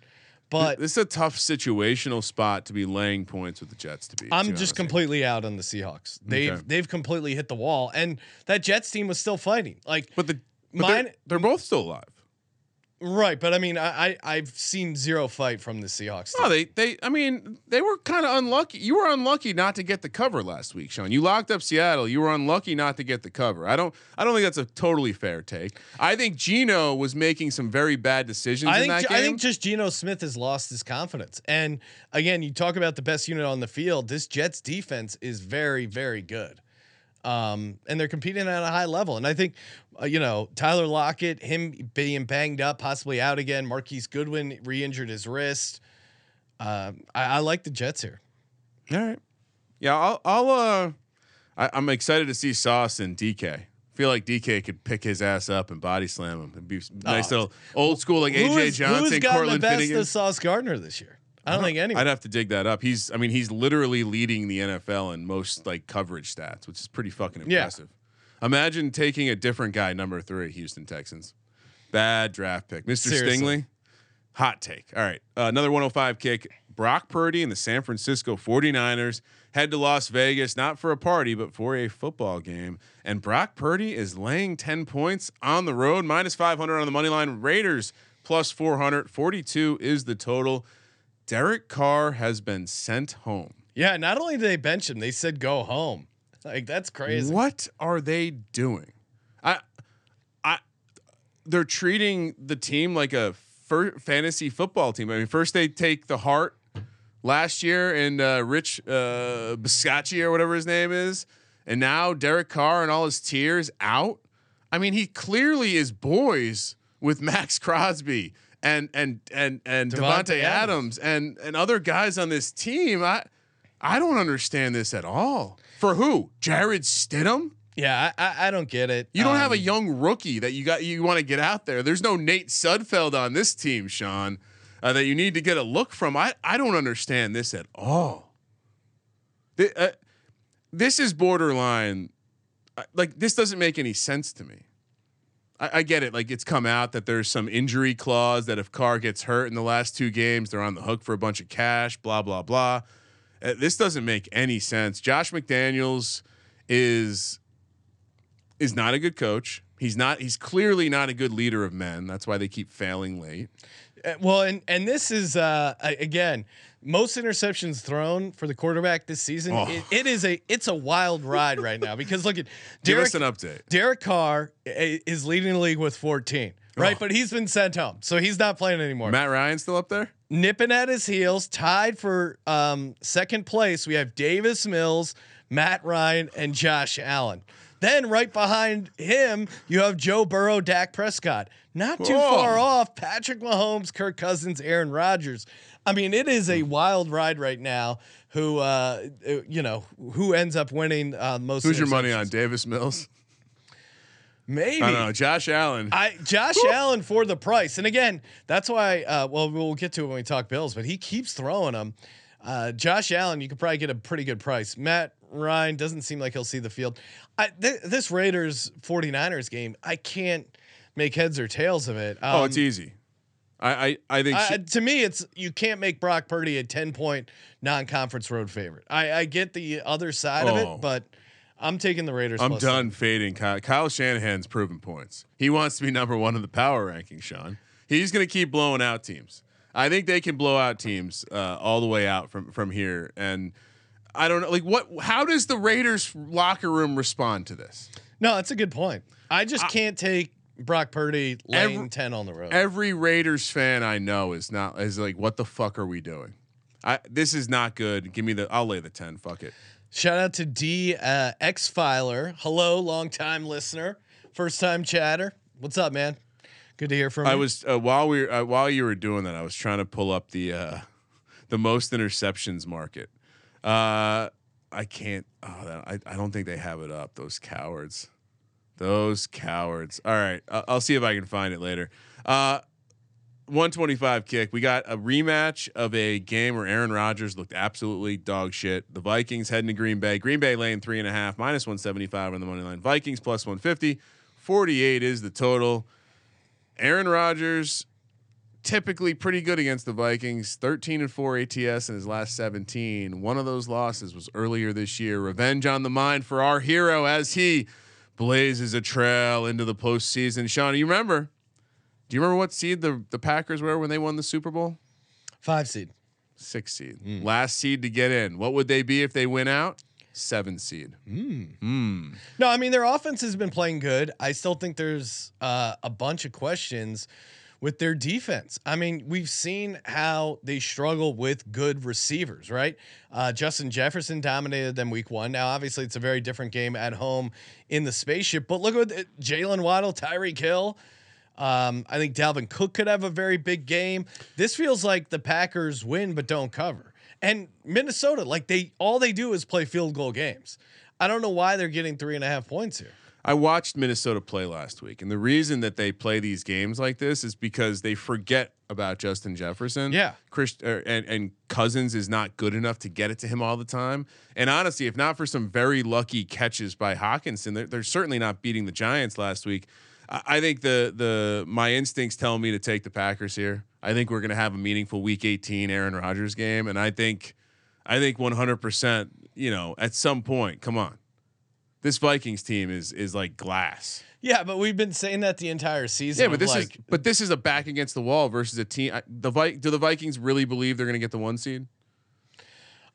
but
this is a tough situational spot to be laying points with the Jets to be.
I'm
be
just
honest with you.
completely out on the Seahawks. They've
Okay.
they've completely hit the wall, and that Jets team was still fighting. Like,
But the but
Mine-
they're, they're both still alive.
Right? But I mean, I, I I've seen zero fight from the Seahawks.
No, they they I mean they were kind of unlucky. You were unlucky not to get the cover last week, Sean. You locked up Seattle. You were unlucky not to get the cover. I don't I don't think that's a totally fair take. I think Geno was making some very bad decisions
I
in
think
that
ju-
game.
I think just Geno Smith has lost his confidence. And again, you talk about the best unit on the field. This Jets defense is very very good. Um, and they're competing at a high level. And I think, uh, you know, Tyler Lockett, him being banged up, possibly out again. Marquise Goodwin re-injured his wrist. Um, I, I like the Jets here.
All right. Yeah, I'll I'll uh I, I'm excited to see Sauce and DK. feel like DK could pick his ass up and body slam him. It'd be nice little old school like AJ
is-
Johnson,
who's gotten the
Cortland
best
Finnegan.
Sauce Gardner this year? I don't, think anyone.
I'd have to dig that up. He's, I mean, he's literally leading the NFL in most like coverage stats, which is pretty fucking
Yeah.
Imagine taking a different guy, number three, Houston Texans. Bad draft pick, Mr.
Seriously.
Stingley. Hot take. All right, uh, another 105 kick. Brock Purdy and the San Francisco 49ers head to Las Vegas, not for a party, but for a football game. And Brock Purdy is laying 10 points on the road, minus 500 on the money line. Raiders plus 400. 42 is the total. Derek Carr has been sent home.
yeah, not only did they bench him, they said go home. Like that's crazy.
What are they doing? I, I, they're treating the team like a fantasy football team. I mean, first they take the heart last year and uh, Rich uh, Bisaccia or whatever his name is, and now Derek Carr and all his tears out. I mean, he clearly is boys with Maxx Crosby and and and and
Davante
Davante Adams and and other guys on this team. I I don't understand this at all. For who? Jarrett Stidham?
Yeah, I, I, don't get it.
You don't have a
Um,
young rookie that you got you want to get out there. There's no Nate Sudfeld on this team, Sean, uh, that you need to get a look from. I I don't understand this at all. Th- uh, this is borderline. uh, Like this doesn't make any sense to me. I, I get it. Like it's come out that there's some injury clause that if Carr gets hurt in the last two games, they're on the hook for a bunch of cash. Blah blah blah. Uh, this doesn't make any sense. Josh McDaniels is is not a good coach. He's not. He's clearly not a good leader of men. That's why they keep failing late.
Uh, Well, and and this is uh again most interceptions thrown for the quarterback this season.
Oh.
It, it is a it's a wild ride right now because look at
Give us an update.
Derek Carr is leading the league with 14, right?
Oh.
But he's been sent home, so he's not playing anymore.
Matt Ryan still up there?
Nipping at his heels, tied for um, second place. We have Davis Mills, Matt Ryan, and Josh Allen. Then right behind him, you have Joe Burrow, Dak Prescott. Not too
Whoa.
far off, Patrick Mahomes, Kirk Cousins, Aaron Rodgers. I mean, it is a wild ride right now. Who, uh, uh, you know, who ends up winning uh, most?
Who's your money on? Davis Mills?
Maybe.
I don't know. Josh Allen.
I Josh Allen for the price, and again, that's why. Uh, well, we'll get to it when we talk Bills, but he keeps throwing them. Uh, Josh Allen, you could probably get a pretty good price. Matt Ryan doesn't seem like he'll see the field. I, th- this Raiders 49ers game, I can't make heads or tails of it.
oh,
Um,
it's easy. I I, I think.
I- to me, it's you can't make Brock Purdy a 10 point non conference road favorite. I, I get the other side of
Oh.
it, but I'm taking the Raiders.
I'm done fading Kyle. Kyle Shanahan's proven points. He wants to be number one in the power ranking, Sean. He's going to keep blowing out teams. I think they can blow out teams uh, all the way out from from here. And I don't know, like what? How does the Raiders locker room respond to this?
No, that's a good point. I just can't take Brock Purdy laying
Every-
10 on the road.
Every Raiders fan I know is not is like, what the fuck are we doing? I this is not good. Give me the. I'll lay the ten. Fuck it.
Shout out to D uh, X Filer. Hello, long time listener, first time chatter. What's up, man? Good to hear from you.
I was uh, while we uh, while you were doing that, I was trying to pull up the uh, the most interceptions market. Uh, I can't. Oh, that, I I don't think they have it up. Those cowards. Those cowards. All right, I- I'll see if I can find it later. Uh, 125 kick. We got a rematch of a game where Aaron Rodgers looked absolutely dog shit. The Vikings heading to Green Bay. Green Bay laying three and a half, minus 175 on the money line. Vikings plus 150. 48 is the total. Aaron Rodgers typically pretty good against the Vikings. 13 and 4 ATS in his last 17. One of those losses was earlier this year. Revenge on the mind for our hero as he blazes a trail into the postseason. Sean, you remember? Do you remember what seed the, the Packers were when they won the Super Bowl?
five seed.
Six seed. Hmm. Last seed to get in. What would they be if they win out? Seven seed.
No, I mean their offense has been playing good. I still think there's uh, a bunch of questions with their defense. I mean, we've seen how they struggle with good receivers, right? Uh, Justin Jefferson dominated them week one. Now, obviously, it's a very different game at home in the spaceship. But look at Jaylen Waddle, Tyreek Hill. Um, I think Dalvin Cook could have a very big game. This feels like the Packers win but don't cover. And Minnesota, like they all they do is play field goal games. I don't know why they're getting three and a half points here.
I watched Minnesota play last week, and the reason that they play these games like this is because they forget about Justin Jefferson.
Yeah.
Chris er, and and Cousins is not good enough to get it to him all the time. And honestly, if not for some very lucky catches by Hockenson, they're, they're certainly not beating the Giants last week. I, I think the the my instincts tell me to take the Packers here. I think we're going to have a meaningful Week 18 Aaron Rodgers game, and I think I think 100. percent You know, at some point, come on this Vikings team is is like glass.
Yeah, but we've been saying that the entire season.
Yeah, but this
like,
is but this is a back against the wall versus a team. I- The Vi- do the Vikings really believe they're going to get the one seed?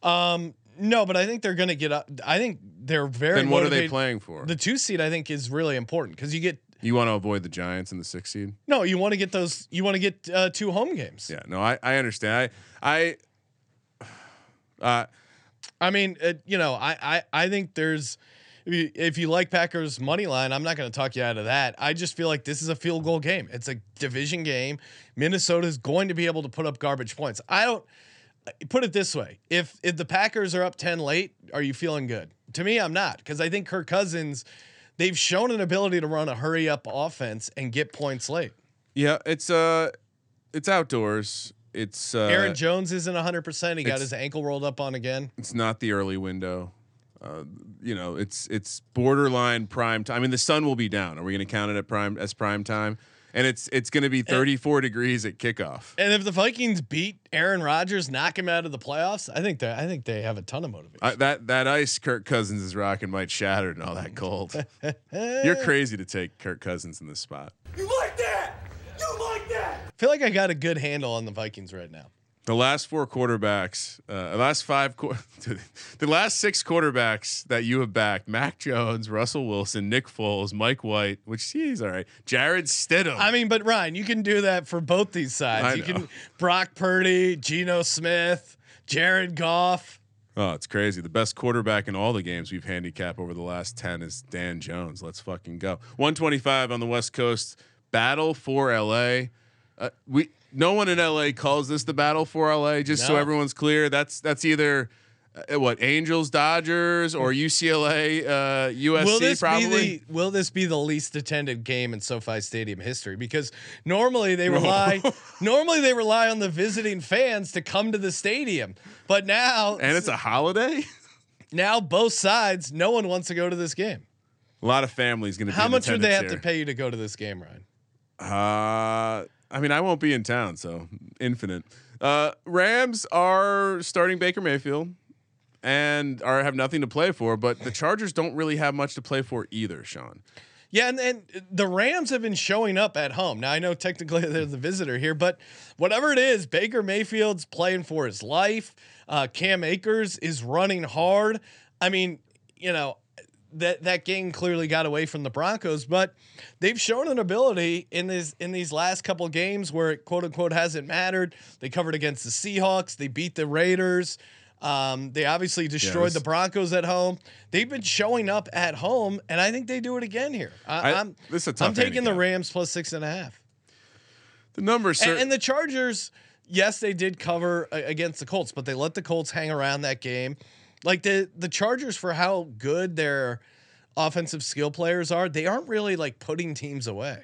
um no, but I think they're gonna get up. I think they're very.
Then what are they playing for?
The two seed I think is really important because you get
you want to avoid the Giants in the six seed?
no, you want to get those. You want to get uh, two home games.
Yeah, no, I I understand. I I uh,
I mean, uh, you know, I, I I think there's if you, if you like Packers money line, I'm not going to talk you out of that. I just feel like this is a field goal game. It's a division game. Minnesota is going to be able to put up garbage points. I don't put it this way: if if the Packers are up ten late, are you feeling good? To me, I'm not because I think Kirk Cousins. They've shown an ability to run a hurry up offense and get points late.
yeah, it's uh it's outdoors. It's uh
Aaron Jones isn't 100%. He got his ankle rolled up on again.
it's not the early window. Uh, you know, it's it's borderline prime time. I mean, the sun will be down. Are we going to count it at prime as prime time? And it's it's going to be 34 degrees at kickoff.
And if the Vikings beat Aaron Rodgers, knock him out of the playoffs, I think that I think they have a ton of motivation.
I, that that ice Kirk Cousins is rocking might shatter and all that cold. You're crazy to take Kirk Cousins in this spot. You like that? You like that?
I feel like I got a good handle on the Vikings right now.
The last four quarterbacks, uh, the last five, the last six quarterbacks that you have backed: Mac Jones, Russell Wilson, Nick Foles, Mike White, which he's all right, Jarrett Stidham.
I mean, but Ryan, you can do that for both these sides.
I
you
know.
can Brock Purdy, Geno Smith, Jared Goff.
oh, it's crazy. The best quarterback in all the games we've handicapped over the last ten is Dan Jones. Let's fucking go. One twenty five on the West Coast. Battle for LA. Uh, we no one in LA calls this the battle for LA. Just so everyone's clear, that's that's either. Uh, what Angels, Dodgers, or UCLA, uh, USC?
will this
probably.
be the will this be the least attended game in SoFi Stadium history? Because normally they rely normally they rely on the visiting fans to come to the stadium, but now
and it's a holiday.
now both sides no one wants to go to this game.
A lot of families going to.
How much would they have
attendance
to pay you to go to this game, Ryan?
here. Uh, I mean, I won't be in town, so infinite. Uh, Rams are starting Baker Mayfield, and are have nothing to play for. But the Chargers don't really have much to play for either, Sean.
Yeah, and, and the Rams have been showing up at home. Now I know technically they're the visitor here, but whatever it is, Baker Mayfield's playing for his life. Uh, Cam Akers is running hard. I mean, you know, that that game clearly got away from the Broncos, but they've shown an ability in this in these last couple games where it quote unquote hasn't mattered. They covered against the Seahawks. They beat the Raiders. Um, they obviously destroyed
this-
the Broncos at home. They've been showing up at home, and I think they do it again here. I, I'm,
this is
I'm taking the. Rams plus six and a half.
The numbers,
And, and the Chargers, yes, they did cover against the Colts, but they let the Colts hang around that game. Like the the Chargers, for how good their offensive skill players are, they aren't really like putting teams away.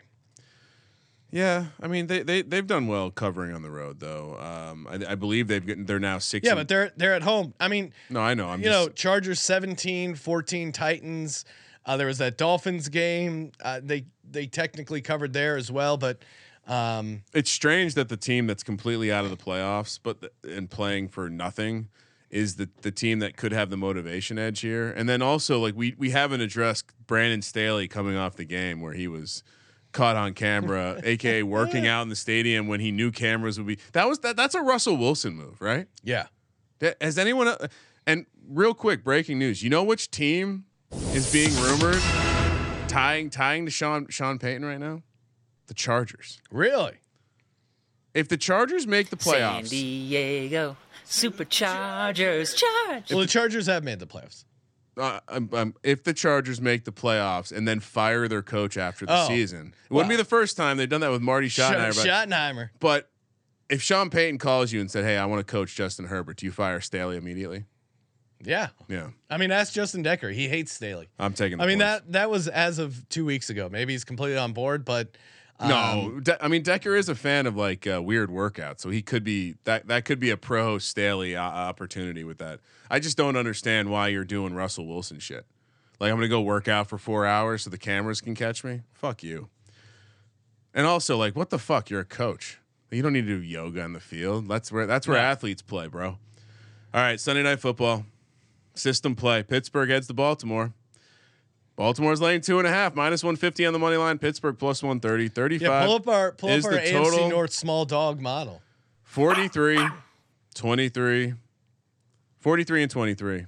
yeah. I mean, they they they've done well covering on the road, though. Um, I, I believe they've gotten. They're now six.
Yeah, but they're they're at home. I mean,
no, I know. I'm
you
just,
know, Chargers 17, 14 Titans. Uh, there was that Dolphins game. Uh, they they technically covered there as well, but um,
it's strange that the team that's completely out of the playoffs, but th- and playing for nothing, is the the team that could have the motivation edge here. And then also, like we we haven't addressed Brandon Staley coming off the game where he was caught on camera, aka working out in the stadium when he knew cameras would be. That was that. That's a Russell Wilson move, right?
yeah.
Has anyone? uh, And real quick, breaking news. You know which team is being rumored tying tying to Sean Sean Payton right now? The Chargers.
Really?
If the Chargers make the playoffs,
San
playoffs,
Diego Superchargers. Charge.
Well, the Chargers have made the playoffs.
uh, um, um, if the Chargers make the playoffs and then fire their coach after the
Oh,
season, it wouldn't be the first time they've done that with Marty Schottenheimer. but,
Schottenheimer.
but if Sean Payton calls you and said, "Hey, I want to coach Justin Herbert," do you fire Staley immediately?
Yeah.
Yeah,
I mean, ask Justin Decker. He hates Staley.
I'm taking. The
I mean
points.
that that was as of two weeks ago. Maybe he's completely on board, but um,
No, De- I mean Decker is a fan of like uh, weird workouts, so he could be that. That could be a pro Staley uh, opportunity with that. I just don't understand why you're doing Russell Wilson shit. Like I'm gonna go work out for four hours so the cameras can catch me. Fuck you. And also, like, what the fuck? You're a coach. You don't need to do yoga in the field. That's where that's where
Yeah.
athletes play, bro. All right, Sunday night football, system play. Pittsburgh heads to Baltimore. Baltimore's laying two and a half, minus 150 on the money line. Pittsburgh plus 130, 35.
yeah, pull up our pull up
is
our
the
AFC
total-
North small dog model.
43, 23, 43 and 23.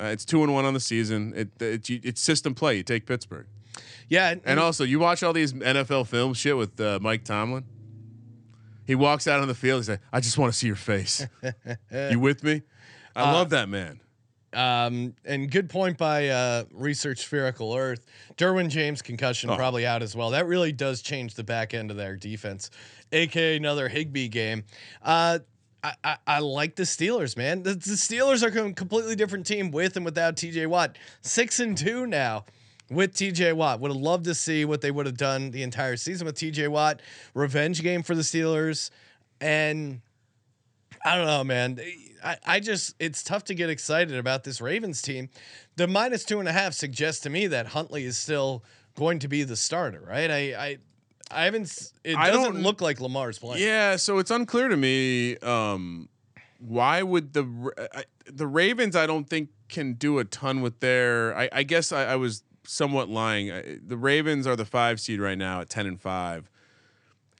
Uh, it's two and one on the season. It, it, you- it's system play. You take Pittsburgh.
Yeah,
And also, you watch all these NFL film shit with uh, Mike Tomlin. He walks out on the field. He's like, "I just want to see your face. you with me? I
Uh,
love that man."
Um, and good point by uh, Research Spherical Earth. Derwin James concussion
Oh.
probably out as well. That really does change the back end of their defense, aka another Higby game. Uh, I, I, I like the Steelers, man. The, the Steelers are a completely different team with and without TJ Watt. Six and two now with TJ Watt. Would have loved to see what they would have done the entire season with TJ Watt. Revenge game for the Steelers. And I don't know, man. I, I just it's tough to get excited about this Ravens team. The minus two and a half suggests to me that Huntley is still going to be the starter, right? I, I I haven't. It
I
doesn't look like Lamar's playing.
Yeah, so it's unclear to me. Um, why would the I, the Ravens? I don't think can do a ton with their. I, I guess I, I was somewhat lying. I, the Ravens are the five seed right now at ten and five.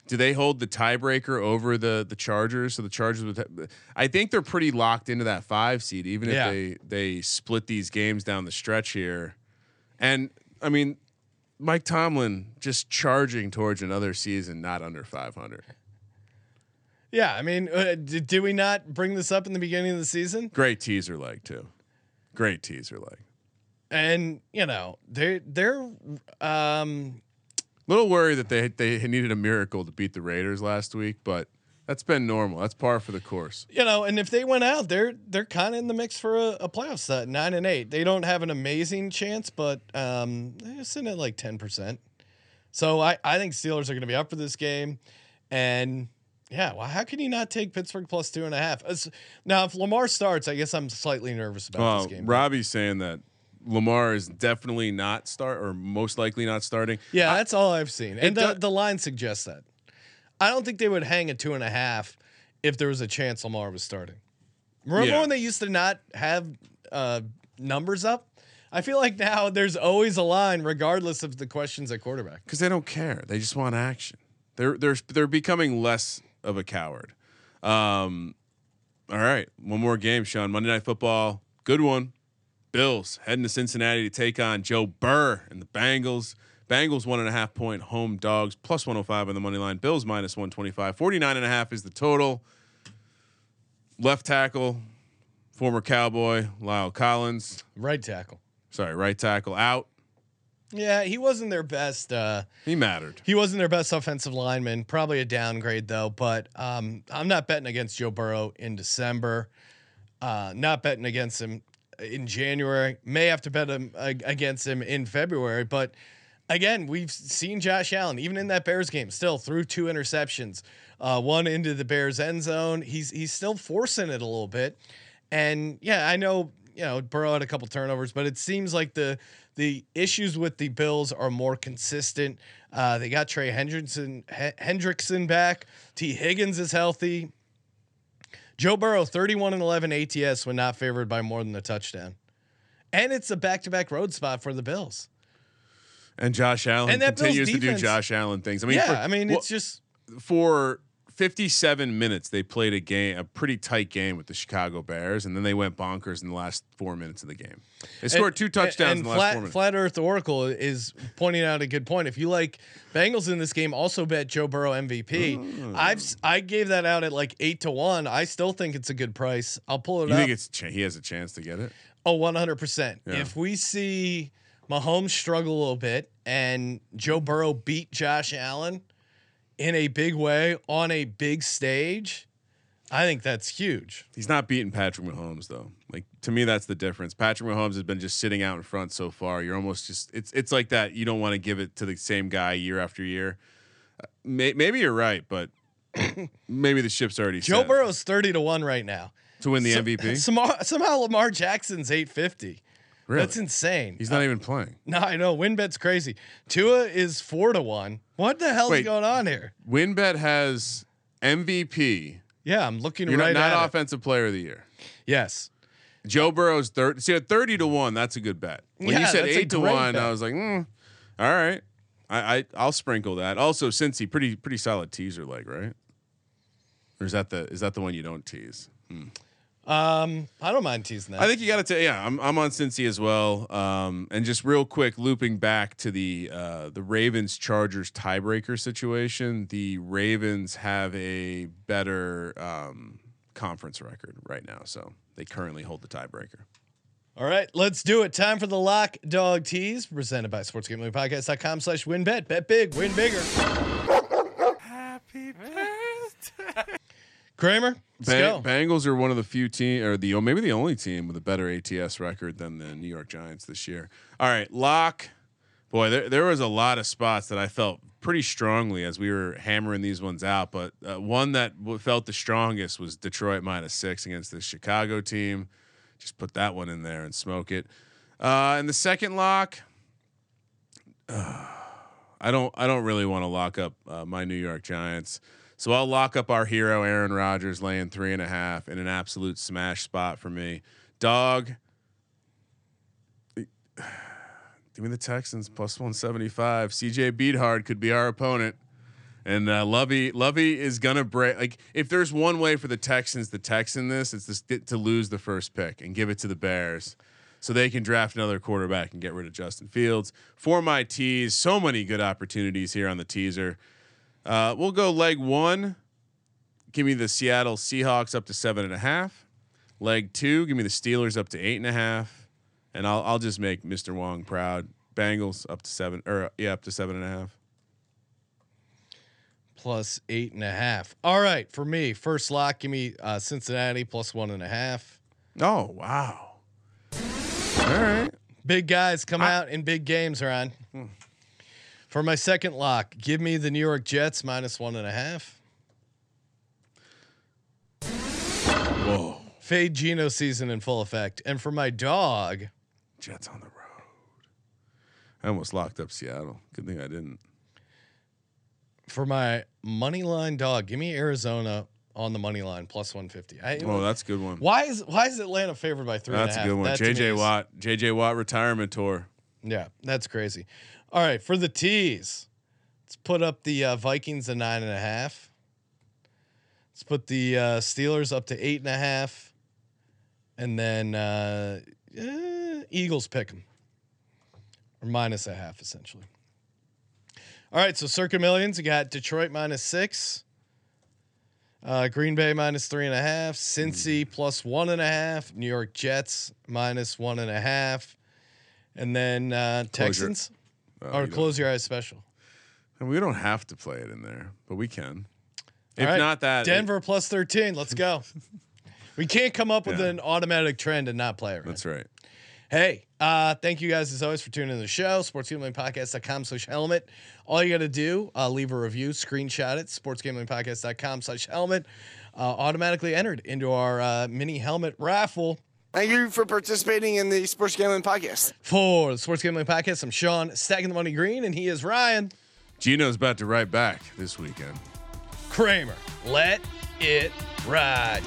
Do they hold the tiebreaker over the the Chargers? So the Chargers would. I think they're pretty locked into that five seed, even
Yeah.
if they they split these games down the stretch here. And I mean, Mike Tomlin just charging towards another season not under five hundred.
Yeah, I mean, uh, did, did we not bring this up in the beginning of the season?
Great teaser leg too. Great teaser leg.
And you know, they they're um
Little worried that they they needed a miracle to beat the Raiders last week, but that's been normal. That's par for the course.
you know, and if they went out, they're they're kind of in the mix for a, a playoff set, nine and eight. They don't have an amazing chance, but um, they're sitting at like ten percent. So I I think Steelers are going to be up for this game, and yeah, well, how can you not take Pittsburgh plus two and a half? As- Now, if Lamar starts, I guess I'm slightly nervous about this game.
Robbie's saying that Lamar is definitely not start or most likely not starting.
Yeah, that's all I've seen, and the,
do-
the line suggests that. I don't think they would hang a two and a half if there was a chance Lamar was starting. Remember
Yeah.
when they used to not have uh, numbers up? I feel like now there's always a line, regardless of the questions at quarterback.
because they don't care. They just want action. They're they're they're becoming less of a coward. Um, all right, one more game, Sean. Monday Night Football, good one. Bills heading to Cincinnati to take on Joe Burr and the Bengals. Bengals one and a half point home dogs plus 105 on the money line. Bills minus 125. 49 and a half is the total. Left tackle, former Cowboy La'el Collins.
Right tackle.
Sorry, right tackle out.
Yeah, he wasn't their best. Uh,
He mattered.
he wasn't their best offensive lineman. Probably a downgrade though. But um, I'm not betting against Joe Burrow in December. Uh, not betting against him in January. May have to bet him against him in February. But again, we've seen Josh Allen even in that Bears game still threw two interceptions, uh, one into the Bears end zone. He's he's still forcing it a little bit. And yeah, I know you know Burrow had a couple turnovers, but it seems like the the issues with the Bills are more consistent. Uh, they got Trey Hendrickson H- Hendrickson back. Tee Higgins is healthy. Joe Burrow 31 and 11 ATS when not favored by more than a touchdown. And it's a back-to-back road spot for the Bills.
And Josh Allen
And
continues to do Josh Allen things. I mean,
yeah,
for,
I mean
well,
it's just
for 57 minutes they played a game, a pretty tight game with the Chicago Bears, and then they went bonkers in the last four minutes of the game. They scored two touchdowns
And
in the last
flat,
four minutes.
Flat Earth Oracle is pointing out a good point. If you like Bengals in this game, also bet Joe Burrow MVP.
Mm.
I've I gave that out at like eight to one. I still think it's a good price. I'll pull it
you
up.
think it's ch- he has a chance to get it?
Oh, 100%.
Yeah.
If we see Mahomes struggle a little bit and Joe Burrow beat Josh Allen in a big way on a big stage, I think that's huge.
He's not beating Patrick Mahomes though. Like to me, that's the difference. Patrick Mahomes has been just sitting out in front so far. You're almost just it's it's like that. You don't want to give it to the same guy year after year. Uh, may, maybe you're right, but maybe the ship's already
Joe
set
Burrow's 30 to 1 right now.
to win the
So-
MVP.
Somehow, somehow Lamar Jackson's 850.
Really?
That's insane.
He's not even playing.
no, I know. WynnBet's crazy. Tua is 4 to 1. What the hell
Wait.
going on here?
WinBet has MVP.
Yeah, I'm looking
You're
right
not,
at
not
it.
offensive player of the year.
Yes.
Joe Burrow's thirty. See, at thirty to one, that's a good bet. When you said eight to one,
bet.
I was like, mm, all right. I, I I'll sprinkle that. Also, since he pretty pretty solid teaser leg, right? Or is that the is that the one you don't tease?
Um, I don't mind teasing that.
I think you got to tell. Yeah, I'm I'm on Cincy as well. Um, and just real quick, looping back to the uh, the Ravens Chargers tiebreaker situation. The Ravens have a better um, conference record right now, so they currently hold the tiebreaker.
All right, let's do it. Time for the Lock Dog Tease, presented by SportsGamblingPodcast.com slash wynnbet. Bet big, win bigger. Happy birthday. Kramer,
Bang-. Bengals are one of the few team, or the maybe the only team with a better ATS record than the New York Giants this year. All right, lock. Boy, there there was a lot of spots that I felt pretty strongly as we were hammering these ones out, but uh, one that felt the strongest was Detroit minus six against the Chicago team. Just put that one in there and smoke it. Uh, and the second lock, uh, I don't I don't really want to lock up uh, my New York Giants. So I'll lock up our hero Aaron Rodgers laying three and a half in an absolute smash spot for me. Dog. Give me the Texans plus 175. CJ Beathard could be our opponent. And uh, Lovie, Lovie is gonna break. Like, if there's one way for the Texans to Texan this, it's this, to lose the first pick and give it to the Bears, so they can draft another quarterback and get rid of Justin Fields. For my tease, so many good opportunities here on the teaser. Uh, we'll go leg one. Give me the Seattle Seahawks up to seven and a half. Leg two, give me the Steelers up to eight and a half, and I'll I'll just make Mr. Wong proud. Bengals up to seven, or yeah, up to seven and a half.
plus eight and a half. All right, for me, first lock, give me uh, Cincinnati plus one and a half.
Oh wow! All right.
Big guys come out in big games, Ron. For my second lock, give me the New York Jets minus one and a half.
Whoa.
Fade Geno season in full effect. And for my dog,
Jets on the road. I almost locked up Seattle. Good thing I didn't.
for my money line dog, give me Arizona on the money line plus 150. I,
Oh, that's a good one.
why is why is Atlanta favored by three? and
That's a
half?
good one.
That
JJ Watt. JJ Watt retirement tour.
Yeah, that's crazy. All right, for the tees, let's put up the uh, Vikings at nine and a half. Let's put the uh, Steelers up to eight and a half, and then uh, eh, Eagles pick them or minus a half essentially. All right, so Circa Millions, you got Detroit minus six, uh, Green Bay minus three and a half, Cincy plus one and a half, New York Jets minus one and a half, and then uh, Texans Or
you
close your eyes special.
And we don't have to play it in there, but we can. If
right,
not that, it-
Denver plus thirteen. Let's go. we can't come up with
Yeah.
an automatic trend and not play it. Right?
that's right.
Hey, uh, thank you guys as always for tuning in the show. SportsGamblingPodcast.com slash helmet. All you got to do, uh, leave a review, screenshot it, SportsGamblingPodcast.com slash helmet. Uh, automatically entered into our uh, mini helmet raffle
Thank you for participating in the Sports Gambling Podcast.
for the Sports Gambling Podcast. I'm Sean, stacking the money green, and he is Ryan
Geno's about to write back this weekend.
Kramer. Let it ride.